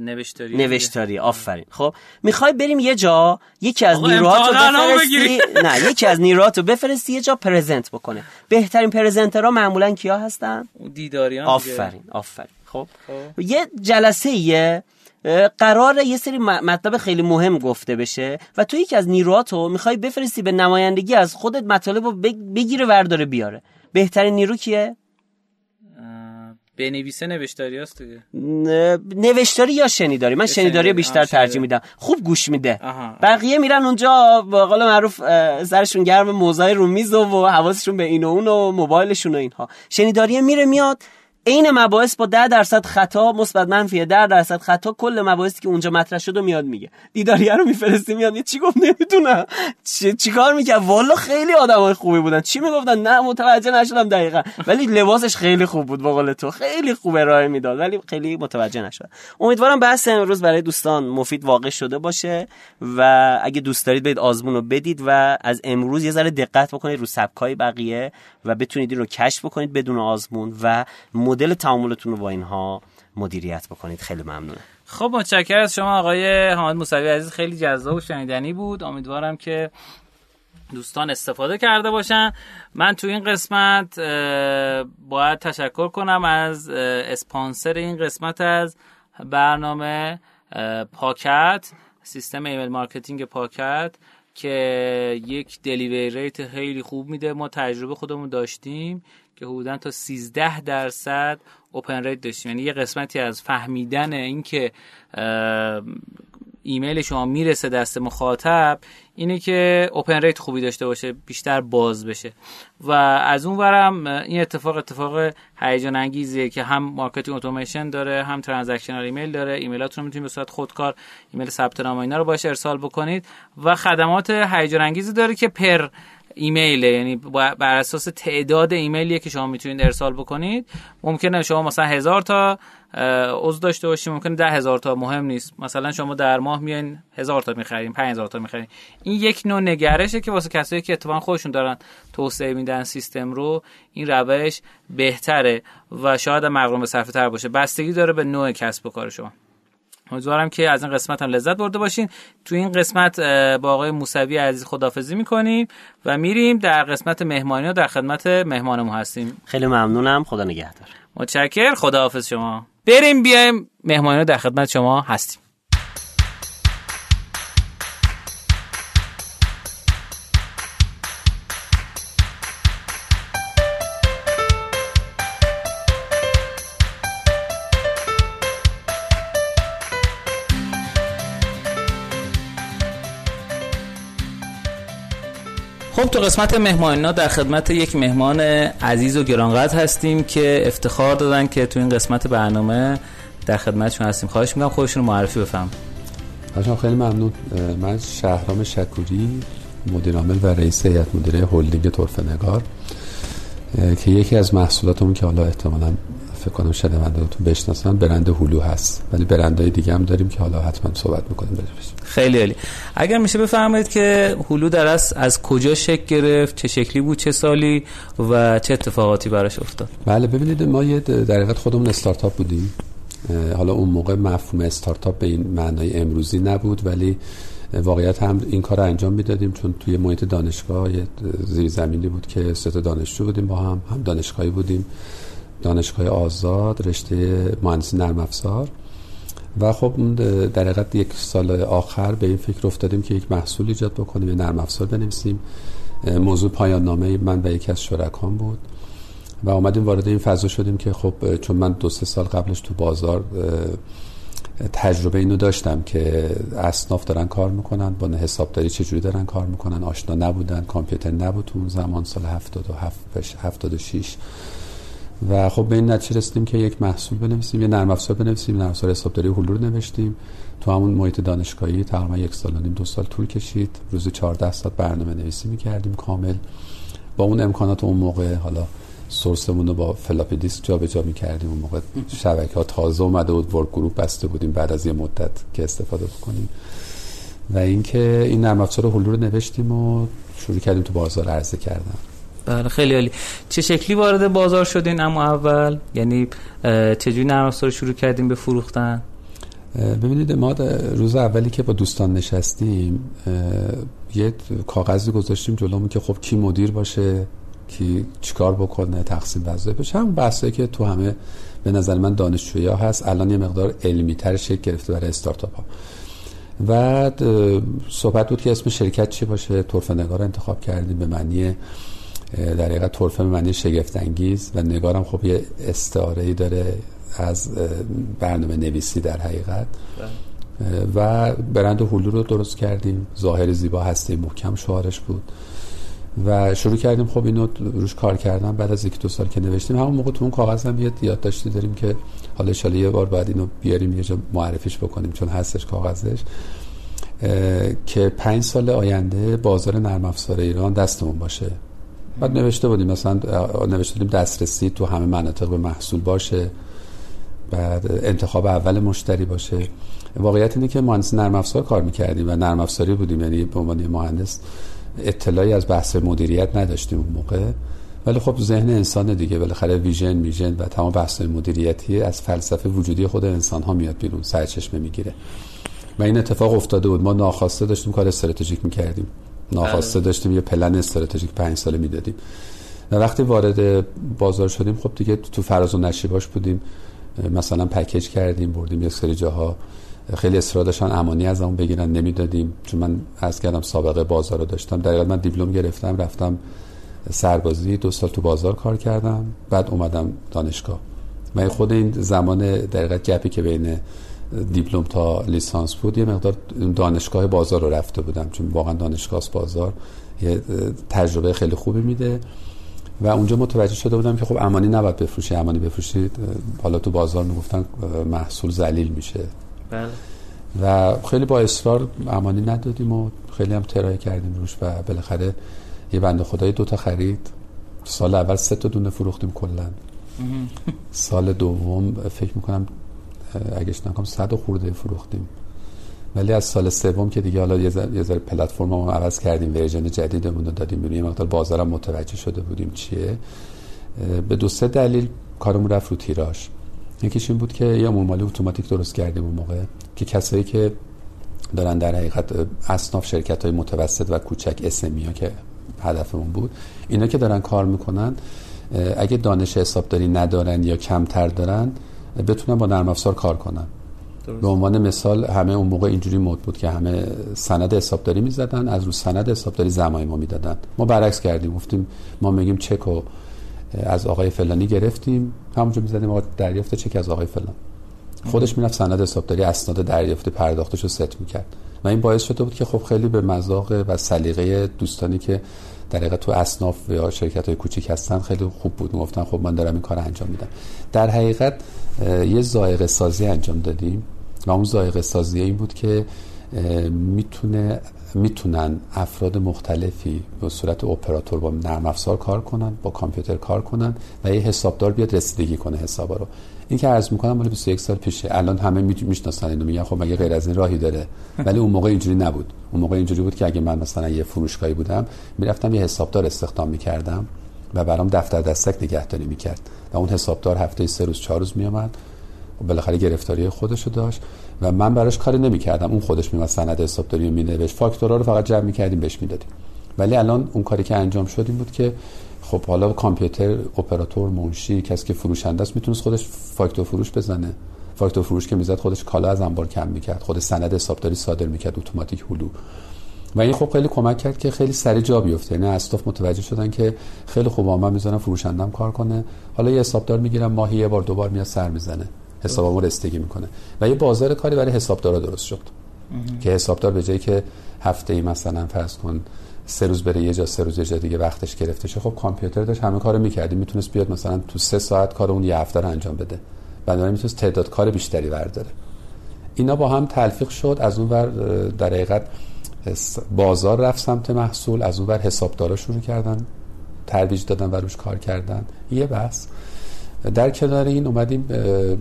نوشتاری. نوشتاری. آفرین. خب می‌خوای بریم یه جا یکی از نیروهاتو بفرستی. نه یکی از نیروهاتو بفرستی یه جا پرزنت بکنه. بهترین پرزنترها معمولا کیا هستن؟ دیداریان آفرین آفرین. خب, خب. یه جلسه یه قرار یه سری مطلب خیلی مهم گفته بشه و تو یکی از نیروهاتو می‌خوای بفرستی به نمایندگی از خودت مطالب رو بگیره ورداره بیاره. بهترین نیرو کیه؟ بنویسه نوشتاری هست دیگه. نوشتاری یا شنیداری؟ من شنیداری بیشتر ترجیح میدم. خوب گوش میده. بقیه میرن اونجا با قول معروف سرشون گرم موزای رو میز و حواسشون به این و اون و موبایلشون و اینها. شنیداری میره میاد. عین مباحث با 10 درصد خطا مثبت منفی 10 درصد خطا کل مباحثی که اونجا مطرح شد و میاد میگه. دیداریه رو میفرستی میاد چی گفت؟ نمی‌دونم. چی چیکار می‌کرد؟ والا خیلی آدمای خوبی بودن. چی می‌گفتن؟ نه متوجه نشدم دقیقا. ولی لباسش خیلی خوب بود با قول تو. خیلی خوب ارائه می‌داد. ولی خیلی متوجه نشدم. امیدوارم بحث امروز برای دوستان مفید واقع شده باشه و اگه دوست دارید برید آزمون رو بدید و از امروز یه ذره دقت بکنید رو سبکای بقیه. و بتونید این رو کشف بکنید بدون آزمون و مدل تعاملتون رو با اینها مدیریت بکنید. خیلی ممنونم. خب متشکرم از شما آقای حامد موسوی عزیز. خیلی جذاب و شنیدنی بود. امیدوارم که دوستان استفاده کرده باشن. من تو این قسمت باید تشکر کنم از اسپانسر این قسمت از برنامه پاکت سیستم email marketing پاکت. که یک delivery rate خیلی خوب میده. ما تجربه خودمون داشتیم که حدودا تا 13 درصد open rate داشتیم. یعنی یه قسمتی از فهمیدن اینکه ایمیل شما می‌رسه دست مخاطب اینه که open rate خوبی داشته باشه بیشتر باز بشه. و از اون ورم این اتفاق اتفاق هیجان انگیزیه که هم marketing اتوماسیون داره هم transactional email داره. ایمیلاتون رو می‌تونید به صورت خودکار ایمیل ثبت نام اینا رو باش ارسال بکنید. و خدمات هیجان انگیزی داره که پر ایمیل یعنی بر اساس تعداد ایمیلیه که شما می‌تونید ارسال بکنید. ممکنه شما مثلا هزار تا عضو داشته باشیم. ممکنه ده هزار تا مهم نیست. مثلا شما در ماه میایین هزار تا می‌خریم پنج هزار تا می‌خریم این یک نوع نگرشه که واسه کسایی که اتفاقا خودشون دارن توسعه میدن سیستم رو این روش بهتره و شاید مقرون به صرفه تر باشه. بستگی داره به نوع کسب و کار شما. امیدوارم که از این قسمت هم لذت برده باشین. تو این قسمت با آقای موسوی عزیز خدافزی می‌کنیم و میریم در قسمت مهمانی و در خدمت مهمانمون هستیم. خیلی ممنونم. خدا نگهدار. متشکر خداحافظ شما. بریم بیایم مهمانی در خدمت شما هستیم. خب تو قسمت مهمانینا در خدمت یک مهمان عزیز و گرانقدر هستیم که افتخار دادن که تو این قسمت برنامه در خدمتشون هستیم. خواهش می‌کنم خودشون معرفی بفهم خیلی ممنون. من شهرام شکوری مدیر عامل و رئیس هیئت مدیره هلدینگ طرفه که یکی از محصولاتمون که حالا احتمالاً فکر کنم شنوندگانتون بشناسن برند هلو هست. ولی برندهای دیگه هم داریم که حالا حتما صحبت می‌کنیم راجعش خیلی عالی. اگر میشه بفرمایید که هلو در از از کجا شکل گرفت چه شکلی بود چه سالی و چه اتفاقاتی براش افتاد؟ بله ببینید ما یه در حقیقت خودمون استارتاپ بودیم. حالا اون موقع مفهوم استارتاپ به این معنای امروزی نبود ولی واقعیت هم این کار رو انجام می‌دادیم چون توی محیط دانشگاه یه زیر زمینی بود که سه دانشجو بودیم با هم هم دانشگاهی بودیم. دانشگاه آزاد رشته مهندسی نرم افزار. و خب در حقیقت یک سال آخر به این فکر افتادیم که یک محصول ایجاد بکنیم یه نرم افزار بنویسیم. موضوع پایان نامه من و یکی از شرکان بود. و آمدیم وارد این فضا شدیم که خب چون من دو سه سال قبلش تو بازار تجربه اینو داشتم که اصناف دارن کار می‌کنن با حسابداری چجوری دارن کار می‌کنن آشنا نبودن کامپیوتر نبود اون زمان سال 77 76 و خب به این نتیجه رسیدیم که یک محصول بنویسیم یه نرم افزار بنویسیم نرم افزار حسابداری هلو رو نوشتیم. تو همون محیط دانشگاهی تقریبا یک سال و دو سال طول کشید. روز 14 ساعت برنامه نویسی می‌کردیم کامل. با اون امکانات اون موقع حالا سورسمون رو با فلاپی دیسک جابجا می‌کردیم. اون موقع شبکه ها تازه اومده بود workgroup بسته بودیم بعد از یه مدت که استفاده بکنیم. و اینکه این نرم افزار هلو رو نوشتیم و شروع کردیم تو بازار عرضه کردن. بله خیلی عالی. چه شکلی وارد بازار شدین اما اول؟ یعنی چجوری نرم افزار شروع کردیم به فروختن؟ ببینید ما روز اولی که با دوستان نشستیم یه کاغذی گذاشتیم جلومون که خب کی مدیر باشه کی چیکار بکنه تقسیم وظایف بشه. هم بحثی که تو همه به نظر من دانشجویی ها هست الان یه مقدار علمی تر شکل گرفته برای استارتاپ ها. و صحبت بود که اسم شرکت چی باشه طرف نگار انتخاب کردیم به معنی در حقیقت طرفه معنی شگفت انگیز و نگارم خب یه استعاره داره از برنامه نویسی در حقیقت. و برند هلو رو درست کردیم. ظاهر زیبا هسته محکم شعارش بود. و شروع کردیم خب اینو روش کار کردم بعد از یک دو سال که نوشتیم. همون موقع تو اون کاغذ هم یه یادداشتی داریم که حالا ان یه بار بعد اینو بیاریم یه جا معرفیش بکنیم چون هستش کاغذش. که پنج سال آینده بازار نرم افزار ایران دستمون باشه. بعد نوشته بودیم مثلا نوشته بودیم دسترسی تو همه مناطق به محصول باشه بعد انتخاب اول مشتری باشه. واقعیت اینه که مهندس نرم افزار کار می‌کردیم و نرم افزاری بودیم یعنی به عنوان مهندس اطلاعی از بحث مدیریت نداشتیم اون موقع. ولی خب ذهن انسان دیگه بالاخره ویژن میژن و تمام بحث مدیریتی از فلسفه وجودی خود انسان ها میاد بیرون سرچشمه می‌گیره. و این اتفاق افتاده بود. ما ناخواسته داشتیم کار استراتژیک می‌کردیم. ناخواسته بله. داشتیم یه پلن استراتژیک پنج ساله می‌دادیم. و وقتی وارد بازار شدیم خب دیگه تو فراز و نشیباش بودیم. مثلا پکیج کردیم بردیم یک سری جاها. خیلی اصرار داشتن امانی از اون بگیرن نمی‌دادیم. چون من از کردم سابقه بازار رو داشتم. در من دیپلم گرفتم رفتم سربازی دو سال تو بازار کار کردم. بعد اومدم دانشگاه. من خود این زمان دقیقا گپی که بین دیپلم تا لیسانس بود یه مقدار دانشگاه بازار رو رفته بودم چون واقعا دانشگاه بازار یه تجربه خیلی خوبی میده. و اونجا متوجه شده بودم که خب امانی نباید بفروشی امانی بفروشید حالا تو بازار می‌گفتن محصول ذلیل میشه. بله. و خیلی با اصرار امانی ندادیم و خیلی هم ترای کردیم روش و بالاخره یه بنده خدای دوتا خرید. سال اول سه تا دونه فروختیم کلا. سال دوم فکر می‌کنم اگه نکنم صد خورده فروختیم. ولی از سال سوم که دیگه حالا یه ذره پلتفرم رو عوض کردیم ورژن جدیدمون رو دادیم بیرون. یه مقدار بازارم متوجه شده بودیم چیه. به دو سه دلیل کارمون رفت رو تیراژ. یکیش این بود که یه مال اتوماتیک درست کردیم اون موقع که کسایی که دارن در حقیقت اصناف شرکت های متوسط و کوچک اسمی ها که هدفمون بود اینا که دارن کار می‌کنن اگه دانش حسابداری ندارن یا کمتر دارن بتونن با نرم افزار کار کنن به عنوان مثال همه اون موقع اینجوری مود بود که همه سند حسابداری می‌زدن از رو سند حسابداری زمانی ما می‌دادن. ما برعکس کردیم گفتیم ما میگیم چک و از آقای فلانی گرفتیم همونجا می‌زدیم آقا دریافت چک از آقای فلان. خودش می‌رفت سند حسابداری اسناد دریافت پرداختش رو ست می‌کرد. و این باعث شده بود که خب خیلی به مذاق و سلیقه دوستانی که در تو اصناف یا شرکت های کوچیک هستن خیلی خوب بود. گفتن خب من دارم این کار انجام میدم. در حقیقت یه زائقه سازی انجام دادیم و اون زائقه سازی این بود که می‌تونه می‌تونن افراد مختلفی به صورت اپراتور با نرم افزار کار کنن با کامپیوتر کار کنن و یه حسابدار بیاد رسیدگی کنه حسابا رو. این که عرض می‌کنم مال 21 سال پیشه. الان همه می‌شناسن اینو میگن خب مگه غیر از این راهی داره؟ ولی اون موقع اینجوری نبود. اون موقع اینجوری بود که اگه من مثلا یه فروشگاهی بودم می‌رفتم یه حسابدار استخدام می‌کردم. و برام دفتر دستک نگهداری می‌کرد. و اون حسابدار هفته سه روز چهار روز میامد و بالاخره گرفتاری خودشو داشت. و من براش کاری نمی‌کردم. اون خودش میومد سند حسابداری رو مینوشت. فاکتورا رو فقط جمع می‌کردیم بهش می‌دادیم. ولی الان اون کاری که انجام شد این بود که خب حالا کامپیوتر اپراتور منشی کسی که فروشنده است می‌تونست خودش فاکتور فروش بزنه. فاکتور فروش که می‌زد خودش کالا از انبار کم می‌کرد. خود سند حسابداری صادر می‌کرد. اتوماتیک هلو. و این خب خیلی کمک کرد که خیلی سریع جا بیفته. یعنی استاف متوجه شدن که خیلی خوب من می‌ذارم فروشندم کار کنه. حالا یه حسابدار می‌گیرم ماهی یه بار دوبار میاد سر می‌زنه. حسابمو رستگی می‌کنه. و یه بازار کاری برای حسابدارا درست شد. که حسابدار به جایی که هفته ای مثلا فرض کن سه روز بره یه جا سه روز یه جا دیگه وقتش گرفته شه خب کامپیوتر داشت همه کارو می‌کردی می‌تونست بیاد مثلا تو سه ساعت کار اون یه هفته رو انجام بده. بنابراین می‌تونست تعداد کار بیشتری برداره. اینا با هم تلفیق شد. از اون ور در حقیقت بازار رفت سمت محصول از اون ور حسابدارا شروع کردن ترویج دادن و روش کار کردن. یه بحث. در کنار این اومدیم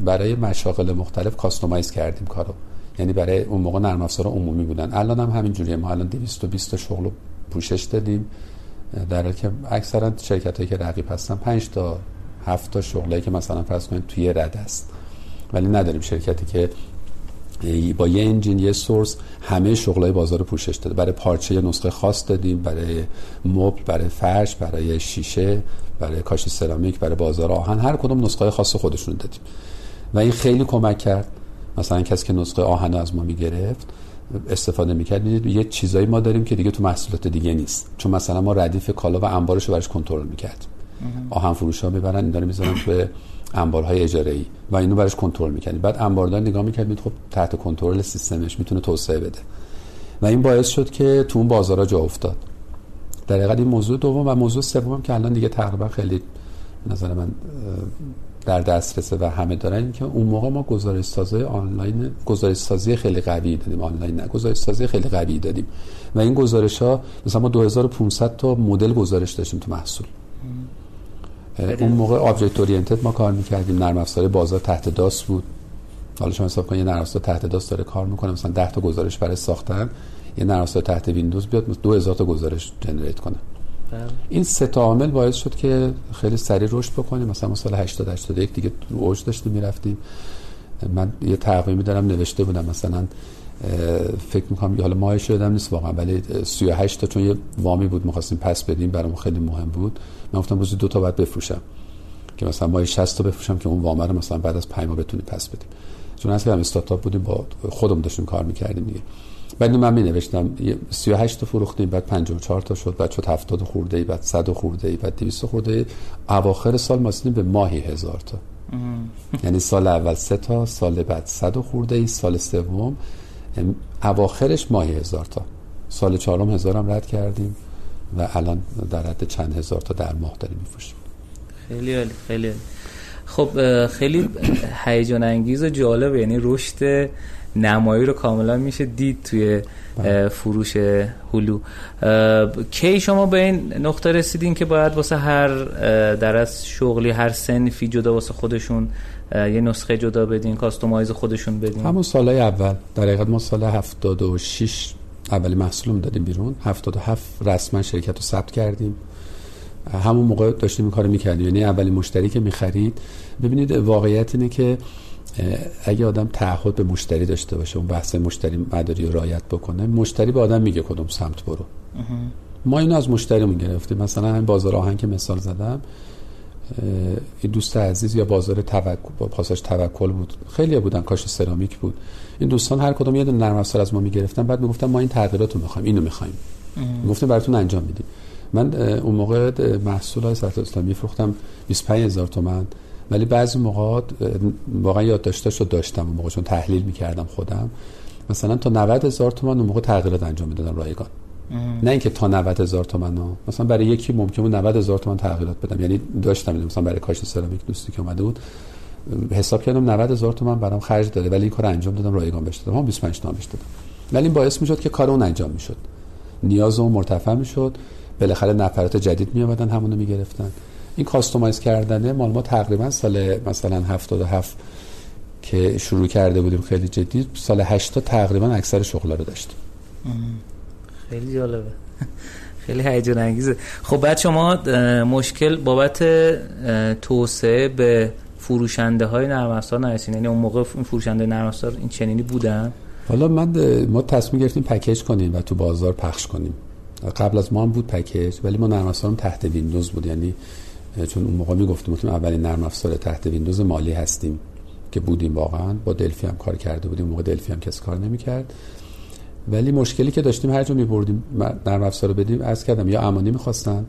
برای مشاغل مختلف کاستومایز کردیم کارو. یعنی برای اون موقع نرم افزار عمومی بودن. الان هم همین جوریه ما الان 220 شغل پوشش دادیم. در حالی که اکثرا شرکت هایی که رقیب هستن 5 تا 7 تا شغلی که مثلا فرض کنید توی رد است. ولی نداریم شرکتی که با یه انجین یه سورس همه شغلای بازار پوشش داده. برای پارچه یه نسخه خاص دادیم برای مبل برای فرش برای شیشه برای کاش سرامیک برای بازار آهن هر کدوم نسخه خاص خودشون دادیم. و این خیلی کمک کرد. مثلا کسی که نسخه آهن از ما می‌گرفت استفاده می‌کرد. یه چیزایی ما داریم که دیگه تو محصولات دیگه نیست. چون مثلا ما ردیف کالا و انبارش رو برش کنترل می‌کرد آهن فروش ها می‌برن این داره می‌ذارن تو انبارهای اجاره ای و اینو برش کنترل می‌کردیم بعد انباردار نگاه می‌کرد خب تحت کنترل سیستمش می‌تونه توسعه بده. و این باعث شد که تو اون بازارا جا افتاد. در حقیقت این موضوع دوم و موضوع سوم که الان دیگه تقریبا خیلی نظر من در دسترسه و همه دارن که اون موقع ما گزارش سازی آنلاین گزارش سازی خیلی قوی دادیم. آنلاین نه گزارش سازی خیلی قوی دادیم. و این گزارش ها مثلا ما 2500 تا مدل گزارش داشتیم تو محصول. اون موقع object oriented ما کار می‌کردیم. نرم افزار بازار تحت DOS بود. حالا شما حساب کنید یه نرم افزار تحت DOS داره کار می‌کنه. مثلا 10 تا گزارش برای ساختن. یه نرم افزار تحت ویندوز بیاد 2000 تا گزارش جنریت کنه. بله. این سه تا عامل باعث شد که خیلی سریع رشد بکنیم. مثلا ما سال 80 81 دیگه اوج داشتیم می‌رفتیم. من یه تقویمی دارم نوشته بودم. مثلا فکر می‌کنم حالا ماهش شدم نیست واقعا ولی 38 تا چون یه وامی بود می‌خواستیم پس بدیم برام خیلی مهم بود. من گفتم روزی دو تا باید بفروشم که مثلا ماهی 60 تا بفروشم که اون وامه رو مثلا بعد از 5 ماه بتونیم پس بدیم. چون اصلا هم استارتاپ بودیم با خودمون داشتیم کار می‌کردیم دیگه. بعد من می نوشتم 38 تا فروختیم بعد 54 تا شد بعد شد 70 خورده ای بعد 100 خورده ای بعد 200 خورده ای اواخر سال ما به ماهی هزار تا. یعنی سال اول 3 تا سال بعد 100 خورده ای سال سوم اواخرش ماهی هزار تا سال چهارم هزارم رد کردیم و الان در حد چند هزار تا در ماه داریم میفروشیم خیلی عالی خیلی عالی. خب خیلی هیجان انگیز و جالب یعنی رشد نمایی رو کاملا میشه دید توی بله. فروش هلو. کی شما به این نقطه رسیدین که باید واسه هر در از شغلی هر سنفی جدا واسه خودشون یه نسخه جدا بدین کاستومایز خودشون بدین؟ همون سالهای اول. در حقیقت ما سال 76 اولی محصولم دادیم بیرون. 77 رسما شرکت رو ثبت کردیم. همون موقع داشتیم این کارو می‌کردیم. یعنی اولین مشتری که می‌خرید. ببینید واقعیت اینه که اگه آدم تعهد به مشتری داشته باشه اون بحث مشتری مداری رو رعایت بکنه مشتری به آدم میگه کدوم سمت برو. ما اینو از مشتریمون گرفتیم. مثلا همین بازار آهن که مثال زدم این دوست عزیز یا بازار توکل پاساژ توکل بود. خیلی بودن کاش سرامیک بود. این دوستان هر کدوم یه دونه نرم افزار از ما می‌گرفتن. بعد می‌گفتن ما این تغییرات رو می‌خوایم اینو می‌خوایم. گفتم براتون انجام میدیم. من اون موقع محصول های سطح اسلامی فروختم 25000 تومان. ولی بعضی موقع واقعا یادداشتاشو داشتم اون موقع چون تحلیل می‌کردم خودم. مثلا تا 90 هزار تومان اون موقع تغییرات انجام می‌دادم رایگان. نه اینکه تا 90 هزار تومان ها. مثلا برای یکی ممکنه 90 هزار تومان تغییرات بدم. یعنی داشتم مثلا برای کاش سرامیک دوستی که اومده بود حساب کردم 90 هزار تومان برام خرج داده ولی این کار انجام دادم رایگان بهش دادم. 25 تومن بهش دادم. ولی این باعث می‌شد که کار اون انجام می‌شد. نیاز اون مرتفع می‌شد. بالاخره نفرات جدید می آمدن همونو می‌گرفتن. این کاستومایز کردنه مال ما تقریبا سال مثلا 77 که شروع کرده بودیم خیلی جدی سال 80 تقریبا اکثر شغلا رو داشتیم. خیلی جالبه. خیلی هیجان انگیزه. خب بعد شما مشکل بابت توسعه به فروشنده های نرم افزار نرسین یعنی اون موقع این فروشنده نرم افزار این چنینی بودن؟ حالا من ما تصمیم گرفتیم پکیج کنیم و تو بازار پخش کنیم. قبل از ما هم بود پکیج ولی ما نرم افزارم تحت ویندوز بود. یعنی چون اون موقع می‌گفتیم ما اولین نرم افزار تحت ویندوز مالی هستیم که بودیم واقعا. با دلفی هم کار کرده بودیم موقع دلفی هم کس کار نمی‌کرد. ولی مشکلی که داشتیم هر جا میبردیم نرم افزار رو بدیم عرض کردم یا امانی می‌خواستن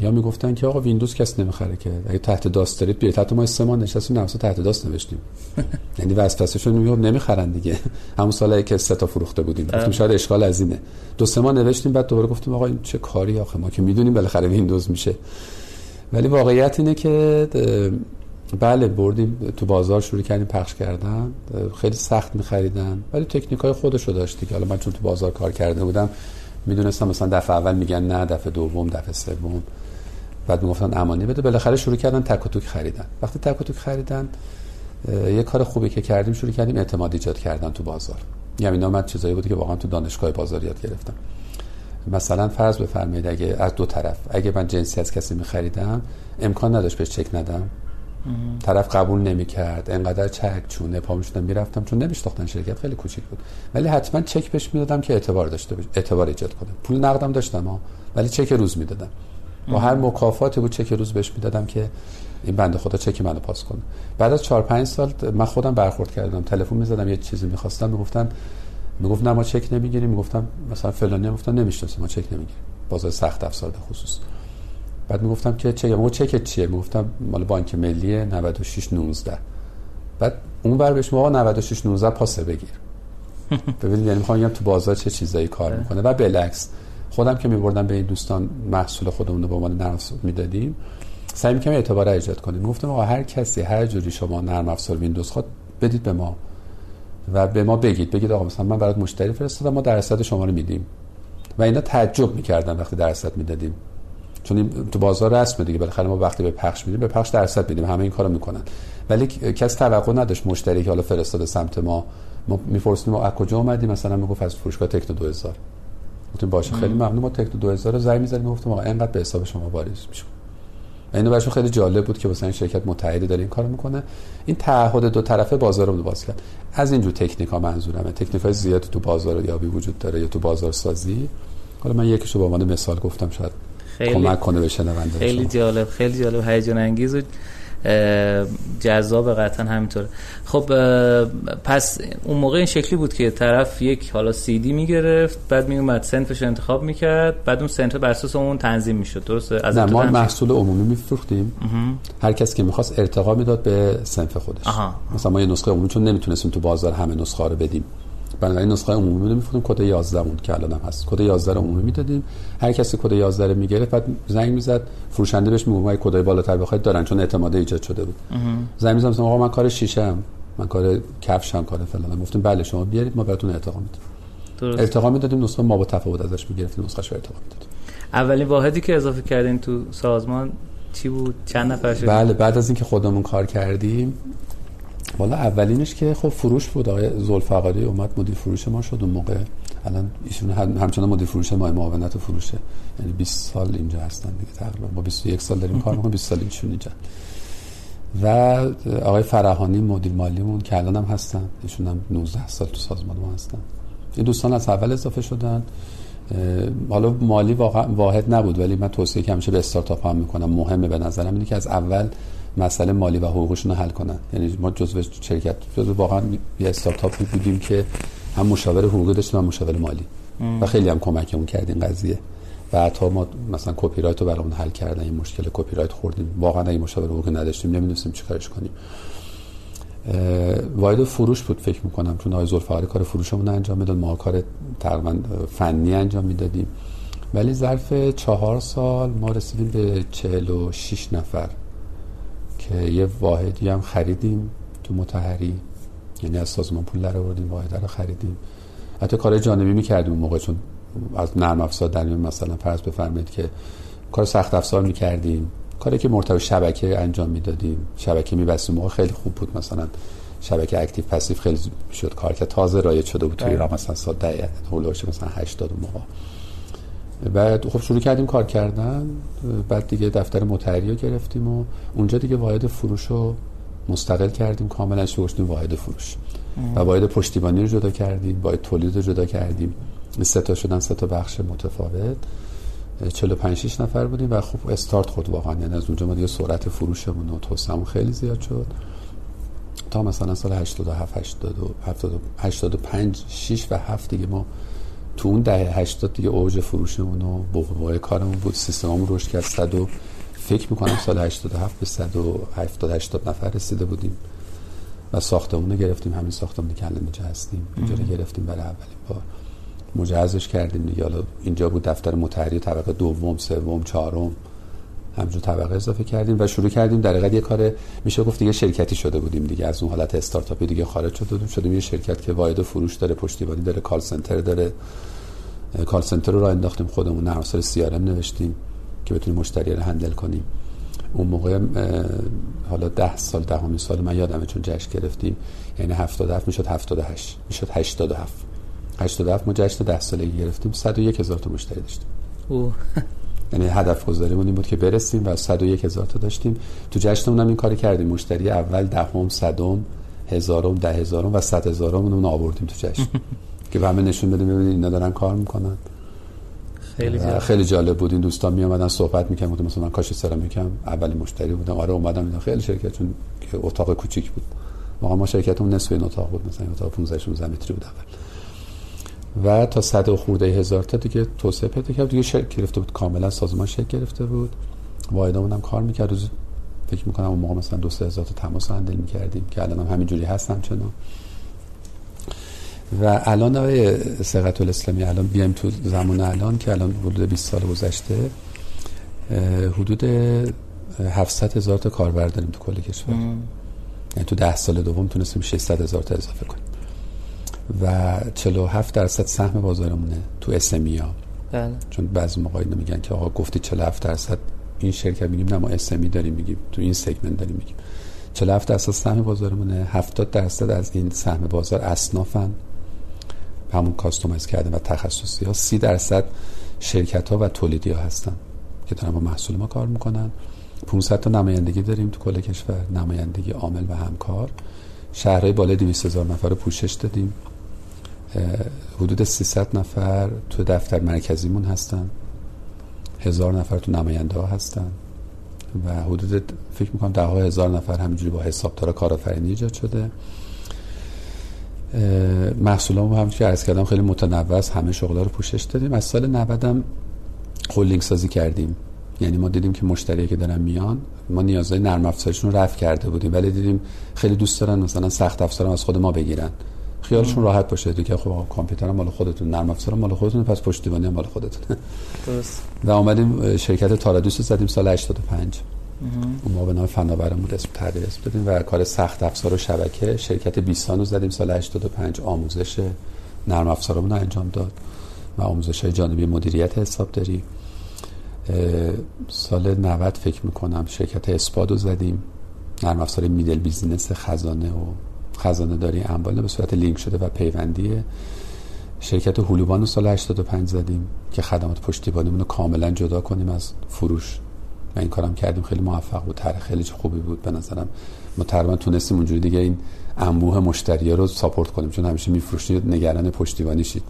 یا می‌گفتن که آقا ویندوز کس نمی‌خره که اگه تحت DOS دارید بیاید حتی ما سه ماه نشستیم نرم تحت DOS نوشتیم. یعنی وسوسهشون می‌گفت نمی‌خرن دیگه. همون سالی که سه تا فروخته بودیم. گفتیم شاید اشکال از اینه. دو سه ماه نوشتیم بعد دوباره گفتیم آقا این چه کاری آخه؟ ما که می‌دونیم بالاخره ویندوز میشه. ولی واقعیت اینه که بله بردیم تو بازار شروع کردیم پخش کردن خیلی سخت میخریدن. ولی تکنیک های خودشو داشتی که حالا من چون تو بازار کار کرده بودم می‌دونستم مثلا دفعه اول میگن نه دفعه دوم دفعه سوم. بعد می‌گفتن امانی بده. بالاخره شروع کردن تک و توک خریدن. وقتی تک و توک خریدن یه کار خوبی که کردیم شروع کردیم اعتماد ایجاد کردن تو بازار. یعنی اینا من چیزایی بود که واقعا تو دانشگاه بازار یاد گرفتم. مثلا فرض بفرمایید اگه از دو طرف اگه من جنسی از کسی میخریدم امکان نداشت بهش چک ندم. طرف قبول نمی‌کرد انقدر چک چونه پا می‌شدم می‌رفتم. چون نمیشناختن شرکت خیلی کوچیک بود. ولی حتما چک بهش می‌دادم که اعتبار داشته باشه اعتبار ایجاد کنه. پول نقدم داشتم ها ولی چک روز می‌دادم. با هر مکافاتی بود چک روز بهش می‌دادم که این بنده خدا چک منو پاس کنه. بعد از 4 5 سال من خودم برخورد کردم. تلفن می‌زدم یه چیزی می‌خواستم می‌گفتن می‌گفت نه ما چک نمی‌گیریم می‌گفتم مثلا فلانی گفتن نمی‌شناسیم ما چک نمی‌گیریم. بازار سخت افزار به خصوص. بعد می‌گفتم که چه ما چک چیه؟ می‌گفتم مال بانک ملی 96 19 بعد اون بر بهش موقع 96 19 پاسه بگیر. ببینید یعنی می‌خوام تو بازار چه چیزایی کار می‌کنه. و بالعکس خودم که میبردم به این دوستان محصول خودمون رو به عنوان نرم می‌دادیم سعی می‌کنم اعتبار ایجاد کنیم. گفتم آقا هر کسی هر جوری شما نرم افزار ویندوز خود بدید به ما. و به ما بگید بگید آقا مثلا من برات مشتری فرستادم ما درصد شما رو میدیم. و اینا تعجب می‌کردن وقتی درصد می‌دادیم. چون تو بازار رسمه دیگه بالاخره ما وقتی به پخش میدیم به پخش درصد میدیم همه این کارو می‌کنن. ولی کس توقع نداشت مشتری که حالا فرستاده سمت ما ما می‌پرسیم از کجا اومدی؟ مثلا می‌گفت از فروشگاه تکنو 2000 گفتیم باشه خیلی ممنون ما تکنو 2000 رو زنگ می‌زدیم گفتم آقا اینقدر به حساب شما واریز میشه اینو براشون خیلی جالب بود که مثلا شرکت متحدی داره این کارو می‌کنه. این تعهد دو طرفه بازار رو باز کرد. از اینجور تکنیک ها منظورمه. تکنیک های زیاد تو بازار یابی وجود داره یا تو بازار سازی حالا من یکیشو به عنوان مثال گفتم شاید خیلی کمک کنه به شنونده خیلی جالب خیلی جالب. هیجان انگیز و جذاب قطعا همینطوره. خب پس اون موقع این شکلی بود که طرف یک حالا سی دی می‌گرفت بعد میومد سنفش انتخاب می‌کرد بعد اون سنف بر اساس اون تنظیم می‌شد. درسته؟ از نه ما محصول عمومی میفروختیم. هر کسی که می‌خواست ارتقا می‌داد به سنف خودش. آها. مثلا ما یه نسخه عمومی چون نمی‌تونستیم تو بازار همه نسخه رو بدیم. بنابراین نسخه عمومی رو میفروختیم کد 11 مون که الان هم هست. کد 11 رو عمومی می‌دادیم. هر کسی کد 11 رو می‌گرفت بعد زنگ می‌زد. فروشنده بهش می‌گفت کدای بالاتر بخواید دارن چون اعتماد ایجاد شده بود. زنگ می‌زدم آقا من کار شیشه ام من کار کفشم کار فلان گفتیم بله شما بیارید ما بهتون ارتقا میدیم. ارتقا می‌دادیم نسخه ما با تفاوت ازش می‌گرفتیم نسخهش رو ارتقا می‌دادیم. اولین واحدی که اضافه کردین تو سازمان چی بود؟ چند نفر شد بله بعد از اینکه خودمون کار کردیم والا اولینش که خب فروش بود آقای زلفقاری اومد مدیر فروش ما شد اون موقع. الان ایشون همچنان مدیر فروش ما معاونت فروشه یعنی 20 سال اینجا هستن دیگه تقریبا. ما 21 سال داریم کار می‌کنیم 20 سال ایشون اینجا. و آقای فرهانی مدیر مالیمون که الان هم هستن. ایشون هم 19 سال تو سازمان ما هستن. این دوستان از اول اضافه شدن. حالا مالی واقع واحد نبود ولی من توصیه که همیشه به استارتاپ هم می‌کنم. مهمه به نظرم اینه که از اول مسئله مالی و حقوقشون رو حل کنن. یعنی ما جزو شرکت جزو واقعا یه استارتاپی بودیم که هم مشاور حقوقی داشتیم هم مشاور مالی. و خیلی هم کمکمون کرد این قضیه. و حتی ما مثلا کپی رایت رو برامون حل کردن این مشکل کپی رایت خوردیم. واقعا این مشاور حقوقی نداشتیم نمی‌دونستیم چیکارش کنیم. واحد فروش بود فکر می‌کنم چون آقای زلفقاری کار فروشمون انجام می‌داد. ما کار تقریبا فنی انجام می‌دادیم. ولی ظرف چهار سال ما رسیدیم به 46 نفر. که یه واحدی هم خریدیم تو متحری. یعنی از سازمان پول در آوردیم واحد رو خریدیم. حتی کار جانبی می‌کردیم اون موقع چون از نرم افزار در مثلا فرض بفرمایید که کار سخت افزار می‌کردیم. کاری که مرتبط شبکه انجام می‌دادیم. شبکه میبستیم. موقع خیلی خوب بود. مثلا شبکه اکتیو پسیو خیلی شد. کار که تازه رایج شده بود توی ایران مثلا سال ده مثلا 80 موقع. بعد خب شروع کردیم کار کردن بعد دیگه دفتر متحری رو گرفتیم و اونجا دیگه واحد فروش رو مستقل کردیم کاملا شروع واحد فروش. و واحد پشتیبانی رو جدا کردیم واحد تولید رو جدا کردیم. سه تا شدن سه تا بخش متفاوت. 45 6 نفر بودیم و خب استارت خود واقعا یعنی از اونجا ما دیگه سرعت فروشمون و توسعه‌مون خیلی زیاد شد. تا مثلا سال 87 80 85 6 و 7 دیگه ما تو اون دهه 80 دیگه اوج فروشمون و بقوای کارمون بود. سیستممون رشد کرد. 100 و فکر می‌کنم سال 87 به 170 80 نفر رسیده بودیم و ساختمون رو گرفتیم. همین ساختمونی که الان اینجا هستیم. اینجا رو گرفتیم برای اولین بار. مجهزش کردیم دیگه. حالا اینجا بود دفتر متحری طبقه دوم سوم چهارم. همجور طبقه اضافه کردیم و شروع کردیم. در یه کار میشه گفت دیگه شرکتی شده بودیم دیگه. از اون حالت استارتاپی دیگه خارج شده بودیم. شدیم یه شرکت که واحد فروش داره پشتیبانی داره کال سنتر داره. کال سنتر رو راه انداختیم خودمون نرم افزار سی نوشتیم که بتونیم مشتری رو هندل کنیم. اون موقع حالا ده سال دهمین سال من یادمه چون جشن گرفتیم. یعنی 77 می‌شد 78 می‌شد 87 87 ما جشن 10 سالگی گرفتیم. 101 هزار تا مشتری داشتیم. یعنی هدف گذاریمون این بود که برسیم و 101 هزار تا داشتیم. تو جشنمون هم این کاری کردیم. مشتری اول دهم صدم هزارم ده هزارم و صد هزارم اون آوردیم تو جشن. که همه نشون بدیم ببینید اینا دارن کار می‌کنن. خیلی جالب. خیلی جالب بود. این دوستان می اومدن صحبت می‌کردن. مثلا من کاش سرامیکم اولی مشتری بودم. آره اومدم اینا. خیلی شرکت چون که اتاق کوچیک بود. واقعا ما شرکتمون نصف این اتاق بود. مثلا اتاق 15 16 متری بود اول. و تا صد و خورده هزار تا دیگه توسعه پیدا کرد. دیگه شرکت گرفته بود. کاملا سازمان شکل گرفته بود. واحدمون هم کار می‌کرد. روز فکر می‌کنم اون موقع مثلا دو سه هزار تا تماس هندل می‌کردیم که الان هم همینجوری هستم چون و الان آقای سقط الاسلامی الان بیایم تو زمان الان که الان حدود 20 سال گذشته حدود 700 هزار تا کاربر داریم تو کل کشور. یعنی تو ده سال دوم تونستیم 600 هزار تا اضافه کنیم. و 47 درصد سهم بازارمونه تو اسمی ها. بله. چون بعضی موقع میگن که آقا گفتی 47 درصد این شرکت میگیم نه ما اسمی داریم میگیم تو این سگمنت داریم میگیم. 47 درصد سهم بازارمونه 70 درصد از این سهم بازار اصنافن. همون کاستومایز کردن و تخصصی ها 30 درصد شرکت ها و تولیدی ها هستن که دارن با محصول ما کار می‌کنن. 500 تا نمایندگی داریم تو کل کشور نمایندگی عامل و همکار. شهرهای بالای 200 هزار نفر رو پوشش دادیم. حدود 300 نفر تو دفتر مرکزیمون هستن. هزار نفر تو نماینده ها هستن. و حدود فکر می‌کنم ده ها هزار نفر همینجوری با حسابدار کارآفرینی ایجاد شده. محصولات هم که عرض کردم خیلی متنوع همه شغلا رو پوشش دادیم. از سال 90 هم هولینگ سازی کردیم. یعنی ما دیدیم که مشتری که دارن میان. ما نیازهای نرم افزارشون رو رفع کرده بودیم. ولی دیدیم خیلی دوست دارن مثلا سخت افزارم از خود ما بگیرن. خیالشون راحت باشه دیگه. خب کامپیوتر مال خودتون نرم افزار مال خودتون پس پشتیبانی مال خودتون درست. و اومدیم شرکت تارادوس زدیم سال 85 اون ما به نام فناورمون اسم تغییر اسم دادیم و کار سخت افزار و شبکه شرکت بیسان رو زدیم سال 85 آموزش نرم افزارمون رو انجام داد و آموزش های جانبی مدیریت حسابداری. سال 90 فکر می‌کنم شرکت اسپاد رو زدیم. نرم افزار میدل بیزینس خزانه و خزانه داری انبال به صورت لینک شده و پیوندیه شرکت هلوبان رو سال 85 زدیم که خدمات پشتیبانیمون رو کاملا جدا کنیم از فروش. و این کارم کردیم خیلی موفق بود. طرح خیلی خوبی بود به نظرم. ما تقریبا تونستیم اونجوری دیگه این انبوه مشتری رو ساپورت کنیم چون همیشه میفروشید نگران پشتیبانی شید.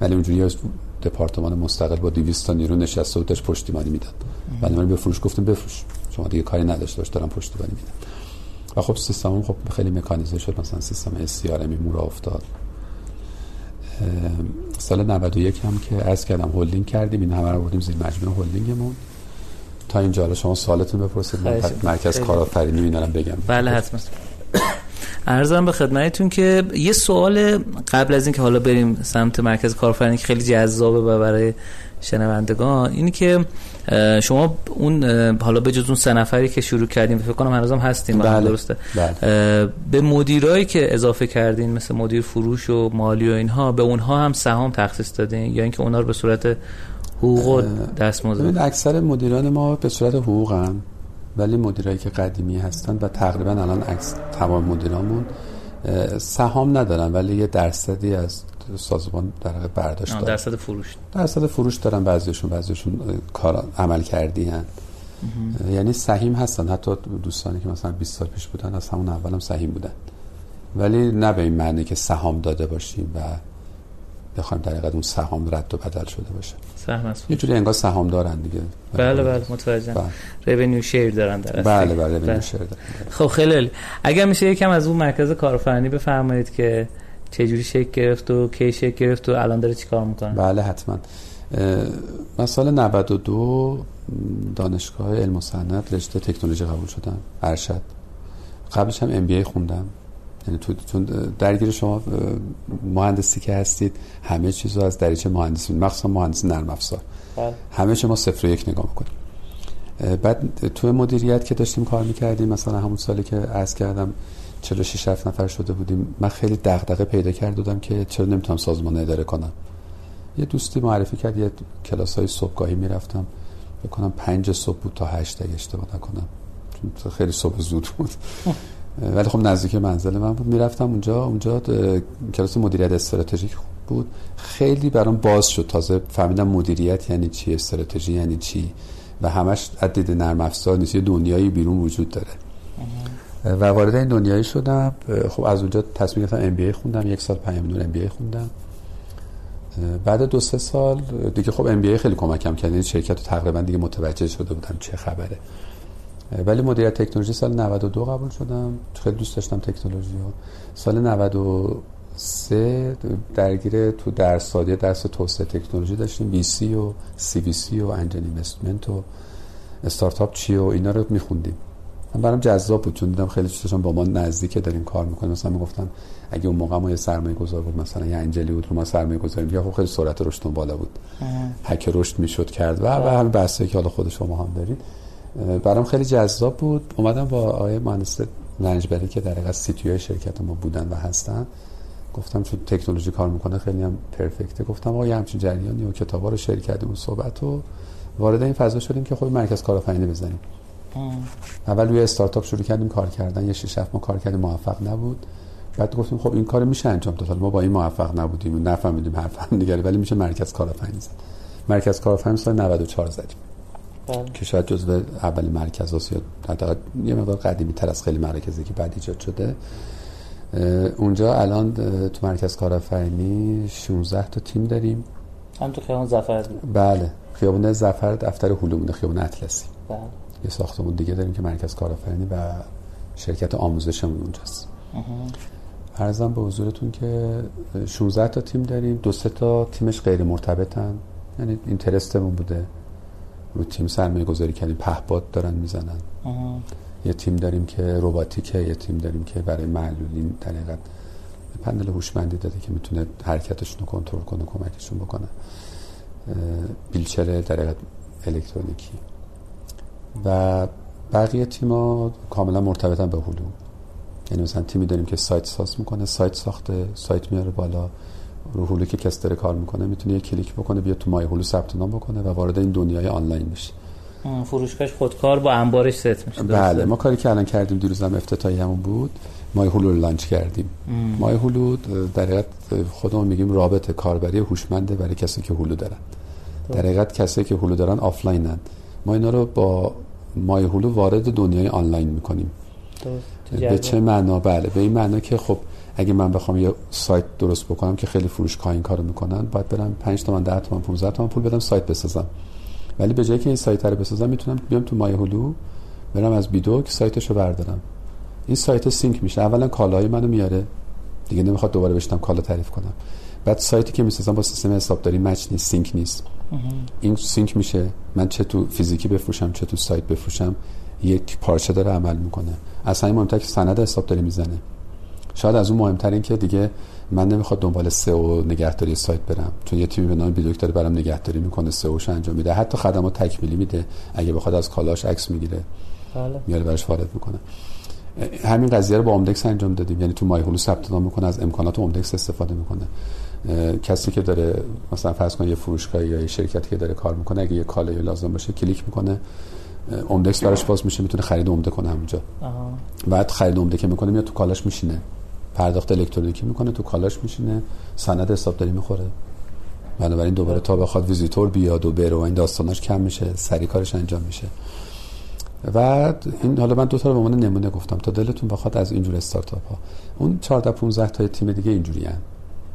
ولی اونجوری دپارتمان مستقل با 200 تا نیرو نشسته داشت پشتیبانی می‌داد. ولی ما به فروش گفتیم بفروش. شما دیگه کاری نداشته باش دارم پشتیبانی میدم. و خب سیستم خب خیلی مکانیزه شد مثلا سیستم ام مورا افتاد. سال 91 هم که از کردم هولدینگ کردیم این همه رو بودیم زیر مجموعه هولدینگمون. تا اینجا حالا شما سوالتون بپرسید مرکز کارآفرینی اینا بگم. بله حتما. ارزم به خدمتتون که یه سوال قبل از اینکه حالا بریم سمت مرکز کارآفرینی که خیلی جذابه و برای شنوندگان اینی که شما اون حالا به جز اون سه نفری که شروع کردیم فکر کنم هنوزم هستیم بله. درسته بله. به مدیرایی که اضافه کردین مثل مدیر فروش و مالی و اینها به اونها هم سهام تخصیص دادین یا اینکه اونا رو به صورت حقوق و دستمزد اکثر مدیران ما به صورت حقوق هم ولی مدیرایی که قدیمی هستن و تقریبا الان عکس تمام مدیرامون سهام ندارن ولی یه درصدی از سازمان در برداشت دارن درصد فروش. درصد فروش دارن بعضیشون بعضیشون کار عمل کردی هن. یعنی سهیم هستن. حتی دوستانی که مثلا 20 سال پیش بودن از همون اولم سهیم بودن. ولی نه به این معنی که سهام داده باشیم و بخوایم در اون سهام رد و بدل شده باشه. سهم است یه جوری انگار سهام دارن دیگه. بله بله متوجهم. revenue share دارن در بله بله revenue share دارن. خب خیلی اگر میشه یکم از اون مرکز کارآفرینی بفرمایید که چه جوری شکل گرفت و کی شکل گرفت و الان داره چیکار می‌کنه؟ بله حتما. من سال 92 دانشگاه علم و صنعت رشته تکنولوژی قبول شدم ارشد. قبلش هم MBA خوندم. یعنی تو چون درگیر شما مهندسی که هستید همه چیز رو از دریچه مهندسی مخصوصا مهندسی نرم افزار. بله. همه شما صفر و یک نگاه می‌کنید بعد تو مدیریت که داشتیم کار می‌کردیم مثلا همون سالی که عرض کردم 46 7 نفر شده بودیم. من خیلی دغدغه پیدا کردم که چرا نمی‌تونم سازمان اداره کنم. یه دوستی معرفی کرد یه کلاس های صبحگاهی می‌رفتم. بکنم پنج صبح بود تا هشت اگه اشتباه نکنم. چون خیلی صبح زود بود. ولی خب نزدیک منزل من بود. می‌رفتم اونجا. اونجا کلاس مدیریت استراتژیک بود. خیلی برام باز شد. تازه فهمیدم مدیریت یعنی چی استراتژی یعنی چی. و همش عدد نرم افزار نیست. یه دنیایی بیرون وجود داره. و وارد این دنیایی شدم. خب از اونجا تصمیم گرفتم ام بی خوندم. یک سال پیام نور ام بی خوندم. بعد دو سه سال دیگه خب ام بی خیلی کمکم کرد. این شرکت رو تقریبا دیگه متوجه شده بودم چه خبره. ولی مدیریت تکنولوژی سال 92 قبول شدم. خیلی دوست داشتم تکنولوژی ها سال 93 درگیر تو درس سادی درس توسعه تکنولوژی داشتیم. بی سی و سی بی سی و انجل اینوستمنت و استارتاپ چی و اینا رو میخوندیم. من برام جذاب بود چون دیدم خیلی چیزاشون با ما نزدیکه داریم کار می‌کنیم. مثلا می‌گفتن اگه اون موقع ما یه سرمایه گذار بود مثلا یه انجلی بود رو ما سرمایه گذاری میگه خب خیلی سرعت رشد بالا بود. هک رشد می‌شد کرد. و و همین بحثایی که حالا خود شما هم دارید برام خیلی جذاب بود. اومدم با آقای مهندس رنجبری که در حقیقت سی شرکت ما بودن و هستن. گفتم چون تکنولوژی کار می‌کنه خیلی هم پرفکته. گفتم آقا همچین جریانی و کتابا رو کردیم اون صحبت و وارد این فضا شدیم که خود مرکز کارآفرینی بزنیم. اول روی استارتاپ شروع کردیم کار کردن. یه شش ما کار کردیم موفق نبود. بعد گفتیم خب این کار میشه انجام داد. ما با این موفق نبودیم. نفهمیدیم حرف هم دیگه ولی میشه مرکز کارآفرینی زد. مرکز کارآفرینی سال 94 زدیم. بله. که شاید جزو اولین مرکز هاست یا یه مقدار قدیمی تر از خیلی مرکزی که بعد ایجاد شده. اونجا الان تو مرکز کارآفرینی 16 تا تیم داریم. هم تو خیابون زفر بله. خیابون زفر دفتر هلومونه خیابون اطلسی. بله. یه ساختمون دیگه داریم که مرکز کارآفرینی و شرکت آموزشمون اونجاست. ارزم به حضورتون که 16 تا تیم داریم دو سه تا تیمش غیر مرتبطن. یعنی اینترستمون بوده. رو تیم سرمایه گذاری کردیم پهباد دارن می‌زنن. یه تیم داریم که رباتیکه یه تیم داریم که برای معلولین در حقیقت پنل هوشمندی داده که می‌تونه حرکتشون رو کنترل کنه کمکشون بکنه. بیلچر در حقیقت الکترونیکی. و بقیه تیما کاملا مرتبطن به هلو یعنی مثلا تیمی داریم که سایت ساز می‌کنه سایت ساخته سایت میاره بالا. رو هلو که کس داره کار می‌کنه می‌تونه یه کلیک بکنه بیا تو مای هلو ثبت نام بکنه و وارد این دنیای آنلاین بشه. فروشگاهش خودکار با انبارش ست میشه بله ما کاری که الان کردیم دیروز هم افتتاحی همون بود. مای هلو رو launch کردیم. مای هلو در حقیقت خودمون میگیم رابط کاربری هوشمنده برای کسی که هلو دارن. در حقیقت کسی که هلو دارن آفلاینن. ما اینا رو با مای هلو وارد دنیای آنلاین می‌کنیم. به چه معنا؟ بله به این معنا که خب اگه من بخوام یه سایت درست بکنم که خیلی فروشگاه این کارو می‌کنن باید برم 5 تومن 10 تومن 15 تومن پول بدم سایت بسازم. ولی به جایی که این سایت رو بسازم می‌تونم بیام تو مای هلو برم از بیدوک سایتشو بردارم. این سایت sync میشه. اولا کالای منو میاره. دیگه نمی‌خواد دوباره بشینم کالا تعریف کنم. بعد سایتی که می‌سازم با سیستم حسابداری match نیست sync نیست. این سینک میشه. من چه تو فیزیکی بفروشم چه تو سایت بفروشم یک پارچه داره عمل می‌کنه. اصلا این مهمتر که سند حسابداری می‌زنه. شاید از اون مهمتر این که دیگه من نمی‌خواد دنبال سئو نگهداری سایت برم. چون یه تیمی به نام بیدوک داره برام نگهداری می‌کنه سئوش انجام میده. حتی خدمات تکمیلی میده. اگه بخواد از کالاش عکس می‌گیره بله. میاره براش وارد می‌کنه. همین قضیه رو با اومدکس انجام دادیم. یعنی تو مای هلو ثبت نام می‌کنه از امکانات اومدکس استفاده می‌کنه. کسی که داره مثلا فرض کن یه فروشگاه یا یه شرکتی که داره کار می‌کنه اگه یه کالایی لازم باشه کلیک می‌کنه اومدکس براش باز میشه می‌تونه خرید عمده کنه همونجا. بعد خرید عمده که می‌کنه میاد تو کالاش میشینه. پرداخت الکترونیکی می‌کنه تو کالاش میشینه. سند حسابداری می‌خوره. بنابراین دوباره تا بخواد ویزیتور بیاد و بره و این داستاناش کم میشه سریع کارش انجام میشه. و این حالا من دو تا رو به عنوان نمونه گفتم. تا دلتون بخواد از اینجور استارتاپ ها اون 14 15 تا تیم دیگه اینجوری ان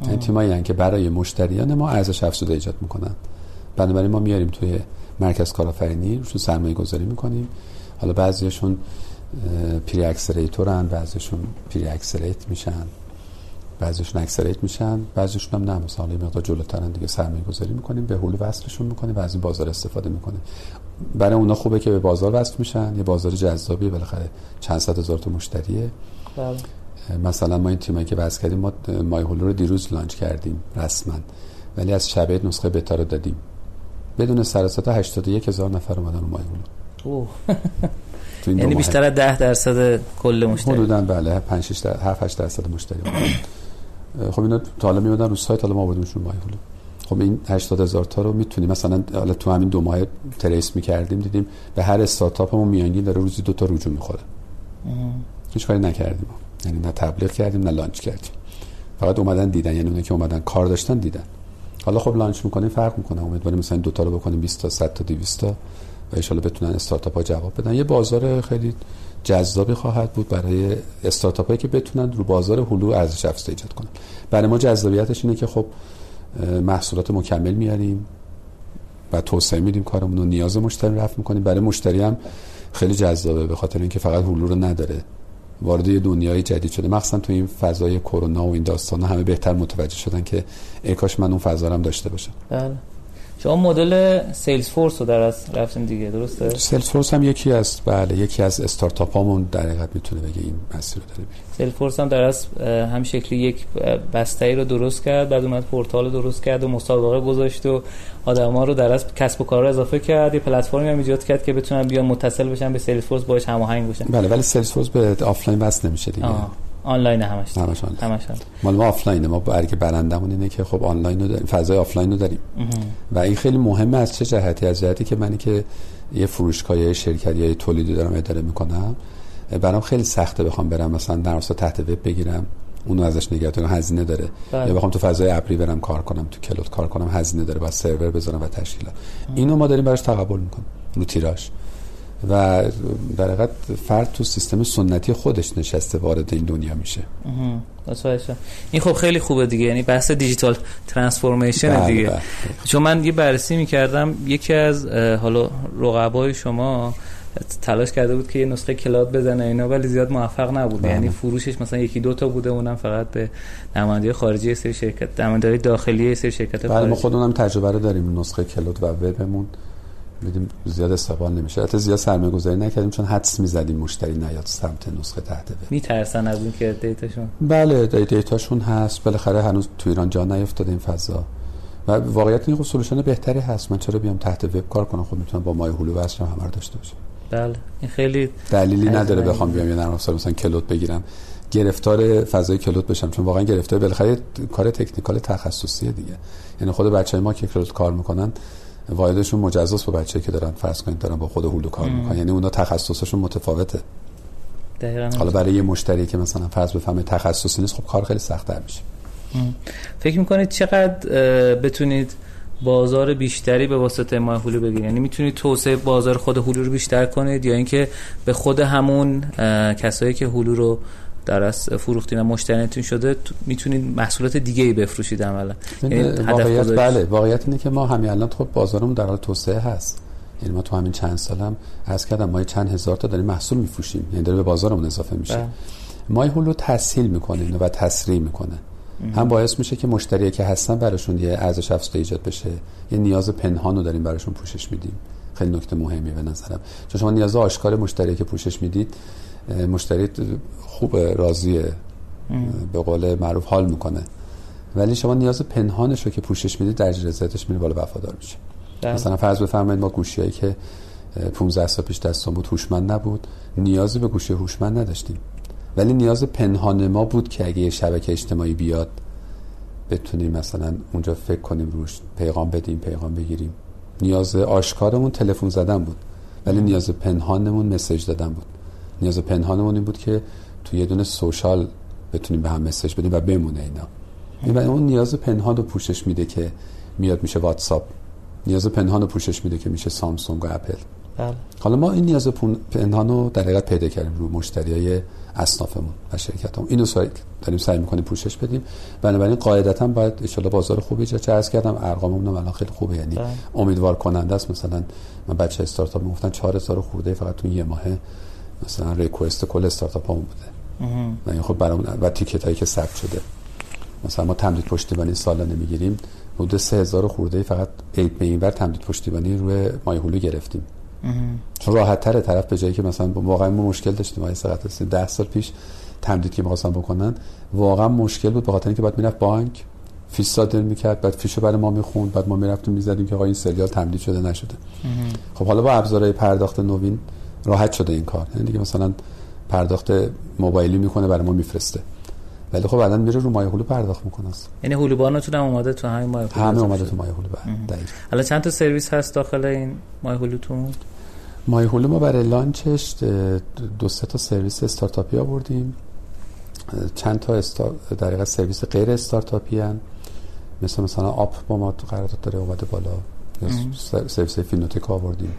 این تیمایی که برای مشتریان ما ارزش افزوده ایجاد می‌کنن. بنابراین ما میاریم توی مرکز کارآفرینی روشون سرمایه گذاری می‌کنیم. حالا بعضیشون pre-accelerator ن بعضیشون pre-accelerate میشن. بعضیشون accelerate میشن بعضیشون هم نه. مثلا مقدار جلوترن دیگه سرمایه گذاری می‌کنیم به هلو وصلشون می‌کنیم و از این بازار استفاده می‌کنیم. برای اونا خوبه که به بازار وصل میشن. یه بازار جذابیه بالاخره چند صد هزار تا مشتریه. بله. مثلا ما این تیمایی که وصل کردیم ما مای هولو رو دیروز لانچ کردیم رسما. ولی از شبیه نسخه بتا رو دادیم. بدون سراستا 81 هزار نفر اومدن مای هولو. یعنی بیشتر از 10 درصد کل مشتری. حدودا بله 5 6 7 8 درصد مشتری خب اینا تا حالا میمدن رو سایت حالا ما آوردیمشون مای هولو. خب این 80 هزار تا رو می‌تونیم مثلا حالا تو همین دو ماه trace می‌کردیم دیدیم به هر استارتاپمون میانگین داره روزی دو تا رجوع می‌خوره. هیچ کاری نکردیم. یعنی نه تبلیغ کردیم نه launch کردیم. فقط اومدن دیدن یعنی اونایی که اومدن کار داشتن دیدن. حالا خب launch می‌کنیم فرق می‌کنه. امیدواریم مثلا دو تا رو بکنیم 20 تا 100 تا 200 تا و ان بتونن استارتاپ ها جواب بدن. یه بازار خیلی جذابی خواهد بود برای استارتاپ هایی که بتونن رو بازار هلو ارزش افزوده ایجاد کنن. برای ما جذابیتش اینه که خب محصولات مکمل میاریم و توسعه میدیم کارمون رو. نیاز مشتری رفع می‌کنیم. برای مشتری هم خیلی جذابه به خاطر اینکه فقط هلو رو نداره. وارد دنیای جدید شده. مخصوصا تو این فضای کرونا و این داستان همه بهتر متوجه شدن که ای کاش من اون فضا داشته باشم. بله. شما مدل Salesforce رو در رفتیم دیگه درسته؟ Sales Force هم یکی از بله یکی از استارتاپ هامون در حقیقت می‌تونه بگه این مسیر رو داره. Salesforce هم در از هم شکلی یک بستری رو درست کرد بعد اومد پورتال درست کرد و مسابقه گذاشت و آدما رو در از کسب و کار اضافه کرد. یه پلتفرمی هم ایجاد کرد که بتونن بیان متصل بشن به Salesforce باهاش هماهنگ بشن. بله ولی Salesforce به آفلاین وصل نمیشه دیگه. آه. آنلاین همش. همش آنلاین. مال ما آفلاینه. ما برگ برندمون اینه که خب آنلاین رو داریم. فضای آفلاین رو داریم. و این خیلی مهمه از چه جهتی؟ از جهتی که منی که یه فروشگاه یا شرکت یا تولیدی دارم اداره می‌کنم. برام خیلی سخته بخوام برم مثلا در تحت وب بگیرم. اونو ازش نگهداری هزینه داره. بله. یا بخوام تو فضای ابری برم کار کنم تو کلود کار کنم هزینه داره. با سرور بذارم و تشکیلات. اینو ما داریم براش تقبل می‌کنیم. رو تیراژ. و در حقیقت فرد تو سیستم سنتی خودش نشسته وارد این دنیا میشه. این خب خیلی خوبه دیگه. یعنی بحث دیجیتال ترانسفورمیشن بله دیگه. بله. چون من یه بررسی می‌کردم. یکی از حالا رقبای شما تلاش کرده بود که یه نسخه کلاد بزنه اینا ولی زیاد موفق نبود. بله. یعنی فروشش مثلا یکی دو تا بوده اونم فقط به نماینده خارجی سری شرکت نماینده داخلی سری شرکت بله ما خودمون هم تجربه رو داریم نسخه کلود و وبمون میدیم زیاد استقبال نمیشه. حتی زیاد سرمایه گذاری نکردیم چون حدس می‌زدیم مشتری نیاد سمت نسخه تحت وب میترسن از این که دیتاشون؟ بله دیتاشون هست. بالاخره هنوز تو ایران جا نیفتاده این فضا. و واقعیت این خب سولوشن بهتری هست. من چرا بیام تحت وب کار کنم؟ خب می‌تونم با مای هلو وصل همه رو داشته باشم. بله. این خیلی دلیلی نداره بخوام بیام یه نرم افزار مثلا کلود بگیرم. گرفتار فضای کلود بشم. چون واقعا گرفتار بالاخره کار تکنیکال تخصصیه دیگه. یعنی خود بچهای ما که کلود کار می‌کنن واحدشون مجزاست با بچه که دارن فرض کنید دارن با خود هولو کار می‌کنن. یعنی اونا تخصصشون متفاوته. حالا برای یه مشتری که مثلا فرض بفهمه تخصصی نیست خب کار خیلی سخت‌تر میشه. فکر می‌کنید چقدر بتونید بازار بیشتری به واسطه ما هلو بگیرید؟ یعنی می‌تونید توسعه بازار خود هلو رو بیشتر کنید یا اینکه به خود همون کسایی که هلو رو در از فروختین و مشتریتون شده می‌تونید محصولات دیگه ای بفروشید عملا. یعنی واقعیت بله واقعیت اینه که ما همین الان خب بازارمون در حال توسعه هست. یعنی ما تو همین چند سالم از کردم ما چند هزار تا داریم محصول میفروشیم. یعنی داره به بازارمون اضافه میشه. بله. مای هلو تسهیل می‌کنه و تسریع می‌کنه. هم باعث میشه که مشتری که هستن براشون یه ارزش افزوده ایجاد بشه. یه نیاز پنهان رو داریم براشون پوشش میدیم. خیلی نکته مهمی به نظرم. چون شما نیاز آشکار مشتری که پوشش می‌دید مشتری خوب راضیه. به قول معروف حال می‌کنه. ولی شما نیاز پنهانش رو که پوشش می‌دید در رضایتش میره بالا وفادار میشه ده. مثلا فرض بفرمایید ما گوشیایی که 15 سال پیش دستمون بود هوشمند نبود نیازی به گوشی هوشمند نداشتیم. ولی نیاز پنهان ما بود که اگه شبکه اجتماعی بیاد بتونیم مثلا اونجا فکر کنیم روش پیغام بدیم پیغام بگیریم. نیاز آشکارمون تلفن زدن بود ولی نیاز پنهانمون مسیج دادن بود. نیاز پنهانمون این بود که تو یه دونه سوشال بتونیم به هم مسیج بدیم و بمونه اینا. این اون نیاز پنهان رو پوشش میده که میاد میشه واتساپ. نیاز پنهان رو پوشش میده که میشه سامسونگ و اپل. بله. حالا ما این نیاز پنهان رو در حقیقت پیدا کردیم رو مشتری های اصنافمون و شرکتمون. اینو سعی داریم سعی می‌کنیم پوشش بدیم. بنابراین قاعدتا باید ان بازار خوبی چه از کردم ارقاممون الان خیلی خوبه. یعنی بله. امیدوار کننده است. مثلا من بچه استارتاپ می‌گفتن 4000 خورده فقط تو یه ماه مثلا ریکوست کل استارتاپ همون بوده. و این خب برامون و تیکت هایی که ثبت شده. مثلا ما تمدید پشتیبانی سالا نمی‌گیریم. حدود 3000 خورده فقط عید به اینور تمدید پشتیبانی روی مایهولو گرفتیم. چون راحت تره طرف به جایی که مثلا واقعا ما مشکل داشتیم. واسه ساعت 10 سال پیش تمدید که می‌خواستن بکنن واقعا مشکل بود. به خاطر اینکه بعد می‌رفت بانک فیش صادر می‌کرد بعد فیشو برای ما می‌خوند بعد ما می‌رفتیم می‌زدیم که آقا این سریال تمدید شده نشده. خب حالا با ابزارهای پرداخت نوین راحت شده این کار. یعنی دیگه مثلا پرداخت موبایلی می‌کنه برای ما میفرسته. ولی خب الان میره رو مای هلو پرداخت می‌کنه. است یعنی هلو بانکتون هم اومده تو همین مای هلو همه اومده تو مای هلو دقیقاً حالا چند تا سرویس هست داخل این مای هلوتون؟ مای هلو ما برای launch ش دو سه تا سرویس استارتاپی آوردیم. چند تا استار... در سرویس غیر استارتاپی هن. مثل مثلا آپ با ما تو قرارداد داره اومده بالا. سرویس فینوتک آوردیم.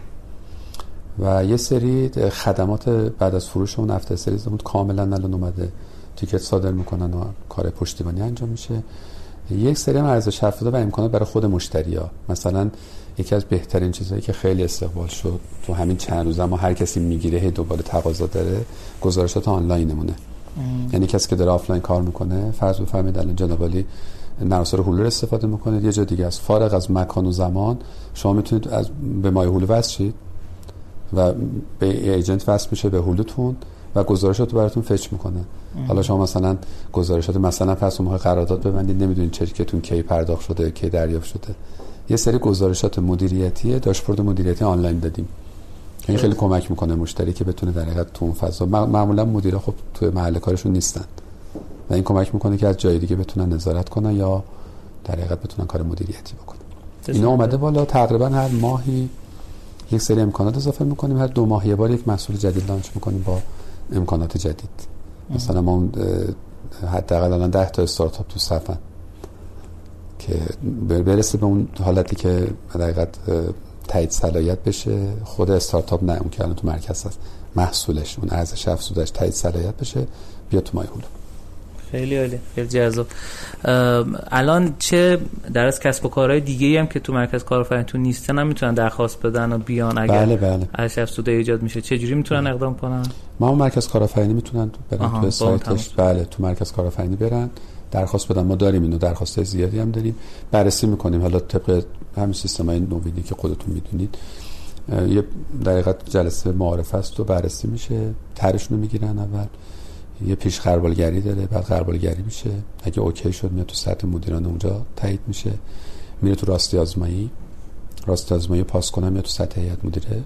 و یه سری خدمات بعد از فروش اون after sales مون کاملا الان اومده تیکت صادر می‌کنن و کار پشتیبانی انجام میشه. یک سری هم ارزش افزوده و امکانات برای خود مشتری ها مثلا یکی از بهترین چیزهایی که خیلی استقبال شد تو همین چند روز ما هر کسی می‌گیره هی دوباره تقاضا داره گزارشات آنلاینمونه یعنی کسی که داره آفلاین کار می‌کنه فرض بفرمایید الان جناب نراسر هلو استفاده می‌کنید. یه جا دیگه از فارغ از مکان و زمان شما می‌تونید از به مای هلو وصل شید. و به ایجنت وصل میشه به هلوتون و گزارشات رو براتون فچ می‌کنه. حالا شما مثلا گزارشات مثلا پس موقع قرارداد ببندید نمی‌دونید شرکتتون کی پرداخت شده کی دریافت شده. یه سری گزارشات مدیریتی داشبورد مدیریتی آنلاین دادیم. این خیلی کمک می‌کنه مشتری که بتونه در حقیقت تو اون فضا معمولا مدیرا خب تو محل کارشون نیستن. و این کمک می‌کنه که از جای دیگه بتونن نظارت کنن یا در حقیقت بتونن کار مدیریتی بکنن. اینا اومده بالا تقریبا هر ماهی یک سری امکانات اضافه می‌کنیم. هر دو ماه یه بار یک محصول جدید لانچ می‌کنیم با امکانات جدید. مثلا ما حداقل الان 10 تا استارتاپ تو صفن که برسه به اون حالتی که حقیقت تایید صلاحیت بشه. خود استارتاپ نه اون که الان تو مرکز هست. محصولش اون ارزش افزودش تایید صلاحیت بشه. بیا تو مای خیلی عالی خیلی جذاب. الان چه در از کسب و کارهای دیگه هم که تو مرکز کارآفرینی نیستن هم می‌تونن درخواست بدن و بیان اگر بله بله. ارزش افزوده ایجاد میشه؟ چه جوری می‌تونن اقدام کنن؟ ما مرکز کارآفرینی می‌تونن برن تو سایتش. بله تو مرکز کارآفرینی برن درخواست بدن. ما داریم اینو درخواست زیادی هم داریم. بررسی می‌کنیم. حالا طبق همین سیستم های نویدی که خودتون می‌دونید یه دقیقت جلسه معارف است و بررسی میشه. ترشون رو می‌گیرن اول. یه پیش خربالگری داره بعد خربالگری میشه. اگه اوکی شد میاد تو سطح مدیران اونجا تایید میشه. میره تو راستی آزمایی. راستی آزمایی پاس کنم میاد تو سطح هیئت مدیره.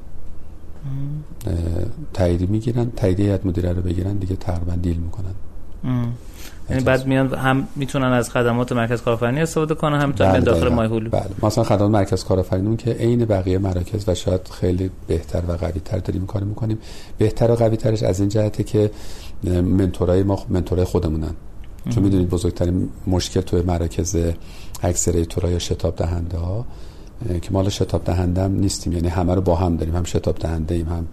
تاییدی می‌گیرن. تایید هیئت مدیره رو بگیرن دیگه تقریبا دیل می‌کنن. یعنی بعد میان هم می‌تونن از خدمات مرکز کارآفرینی استفاده کنن هم می‌تونن بله داخل مای هولو بله. مثلا خدمات مرکز کارآفرینی که عین بقیه مراکز و شاید خیلی بهتر و قوی تر داریم کار می‌کنیم. بهتر و قوی ترش از این جهته که منتورای ما منتورای خودمونن. چون می‌دونید بزرگترین مشکل توی مراکز اکسلراتورها یا شتاب دهنده ها که مال شتاب دهنده هم نیستیم. یعنی همه رو با هم داریم هم شتاب دهنده ایم هم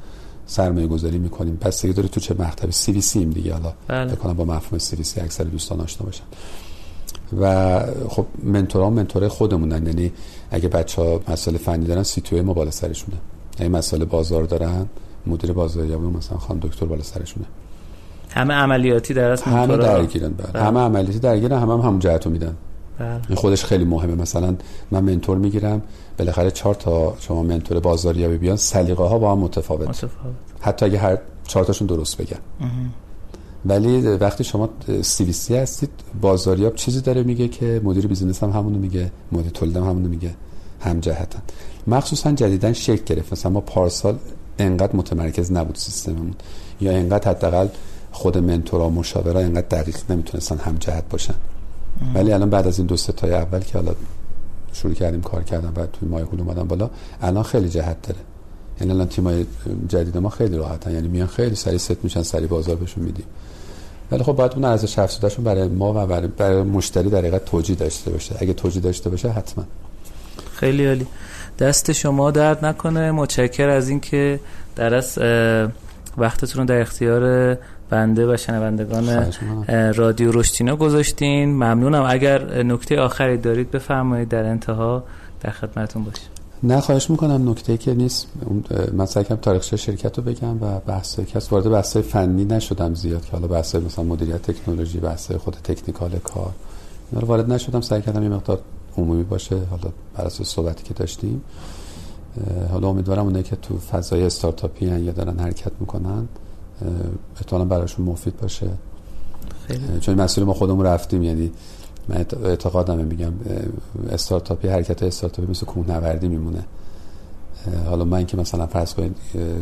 سرمایه گذاری می‌کنیم. پس دیگه داری تو چه مکتب سی وی سی ایم دیگه حالا. بله. بکنم با مفهوم سی وی سی اکثر دوستان آشنا باشن. و خب منتورا منتور خودمونن. یعنی اگه بچه ها مسئله فنی دارن سی تو ما بالا سرشونه. اگه مسئله بازار دارن مدیر بازاریابی مثلا خانم دکتر بالا سرشونه. همه عملیاتی در اصل همه درگیرن بله. بله. همه عملیاتی درگیرن همه هم همون جهتو میدن بله. خودش خیلی مهمه مثلا من منتور می‌گیرم بالاخره چهار تا شما منتور بازاریابی بیان سلیقه ها با هم متفاوت, متفاوت. حتی اگه هر چهار تاشون درست بگن ولی وقتی شما CVC هستید بازاریاب چیزی داره میگه که مدیر business هم همونو میگه مدیر تولید هم همونو میگه هم جهتن مخصوصا جدیدن شکل گرفت مثلا ما پارسال انقدر متمرکز نبود سیستممون یا انقدر حداقل خود منتورا مشاورا اینقدر دقیق نمی‌تونستن هم جهت باشن. ولی الان بعد از این دو سه تای اول که حالا شروع کردیم کار کردن بعد توی مای اومدن بالا الان خیلی جهت داره. یعنی الان تیمای جدید ما خیلی راحتن. یعنی میان خیلی سری ست میشن سری بازار بهشون میدیم. ولی خب باید اون ارزش افزودهشون برای ما و برای, برای مشتری در حقیقت توجیه داشته باشه. اگه توجیه داشته باشه حتما. خیلی عالی. دست شما درد نکنه. متشکر از اینکه در از وقتتون رو در اختیار بنده و شنوندگان رادیو رشتینا گذاشتین. ممنونم. اگر نکته آخری دارید بفرمایید در انتها. در خدمتون باشیم. نه خواهش می‌کنم. نکته که نیست. من سعی کنم تاریخچه شرکت رو بگم و بحث کس وارد بحث فنی نشدم زیاد که حالا بحث مثلا مدیریت تکنولوژی بحث خود تکنیکال کار اینا رو وارد نشدم. سعی کردم یه مقدار عمومی باشه. حالا بر اساس صحبتی که داشتیم. حالا امیدوارم اونایی که تو فضای استارتاپی یا دارن حرکت می‌کنن احتمالا براشون مفید باشه. خیلی. چون مسئول ما خودمون رفتیم یعنی من اعتقادم میگم استارتاپی حرکت استارتاپی مثل کوهنوردی میمونه. حالا من که مثلا فرض کنید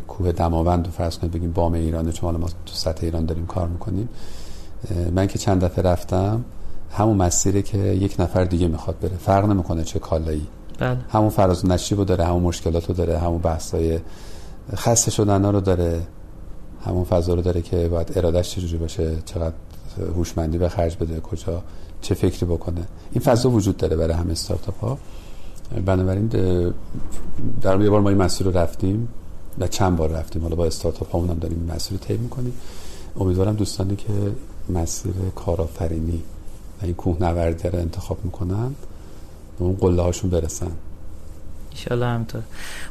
کوه دماوند رو فرض کنید بگیم بام ایرانه چون حالا ما تو سطح ایران داریم کار می‌کنیم. من که چند دفعه رفتم همون مسیری که یک نفر دیگه می‌خواد بره. فرق نمی‌کنه چه کالایی. بله. همون فراز و نشیب رو داره همون مشکلات رو داره همون بحثای خسته شدن رو داره. همون فضا رو داره که باید ارادش چجوری باشه چقدر هوشمندی به خرج بده کجا چه فکری بکنه. این فضا وجود داره برای همه استارتاپ ها بنابراین در یه بار ما این مسیر رو رفتیم و چند بار رفتیم. حالا با استارتاپ ها هم داریم مسیر رو طی می‌کنیم. امیدوارم دوستانی که مسیر کارآفرینی و این کوهنوردی رو انتخاب می‌کنن به اون قله هاشون برسن. ایشالله همینطور.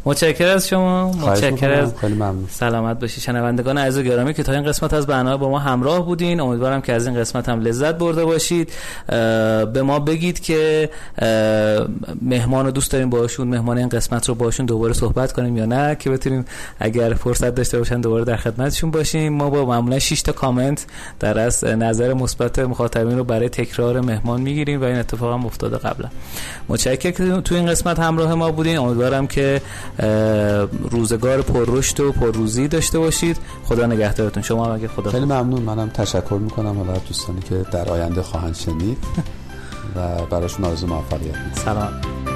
متشکر از شما. متشکر از سلامت باشی. شنوندگان عزیز و گرامی که تا این قسمت از برنامه با ما همراه بودین امیدوارم که از این قسمت هم لذت برده باشید. به ما بگید که مهمان رو دوست داریم باشون مهمان این قسمت رو باشون دوباره صحبت کنیم یا نه که بتونیم اگر فرصت داشته باشن دوباره در خدمتشون باشیم. ما با معمولا 6 تا کامنت در از نظر مثبت مخاطبین رو برای تکرار مهمان می‌گیریم و این اتفاق هم افتاده قبلا. متشکرم که تو این قسمت همراه ما بودین. امیدوارم که روزگار پررشد و پرروزی داشته باشید. خدا نگهدارتون. شما اگه خدا خیلی ممنون. منم تشکر می‌کنم حالا دوستانی که در آینده خواهند شنید و براشون آرزو موفقیت سلام.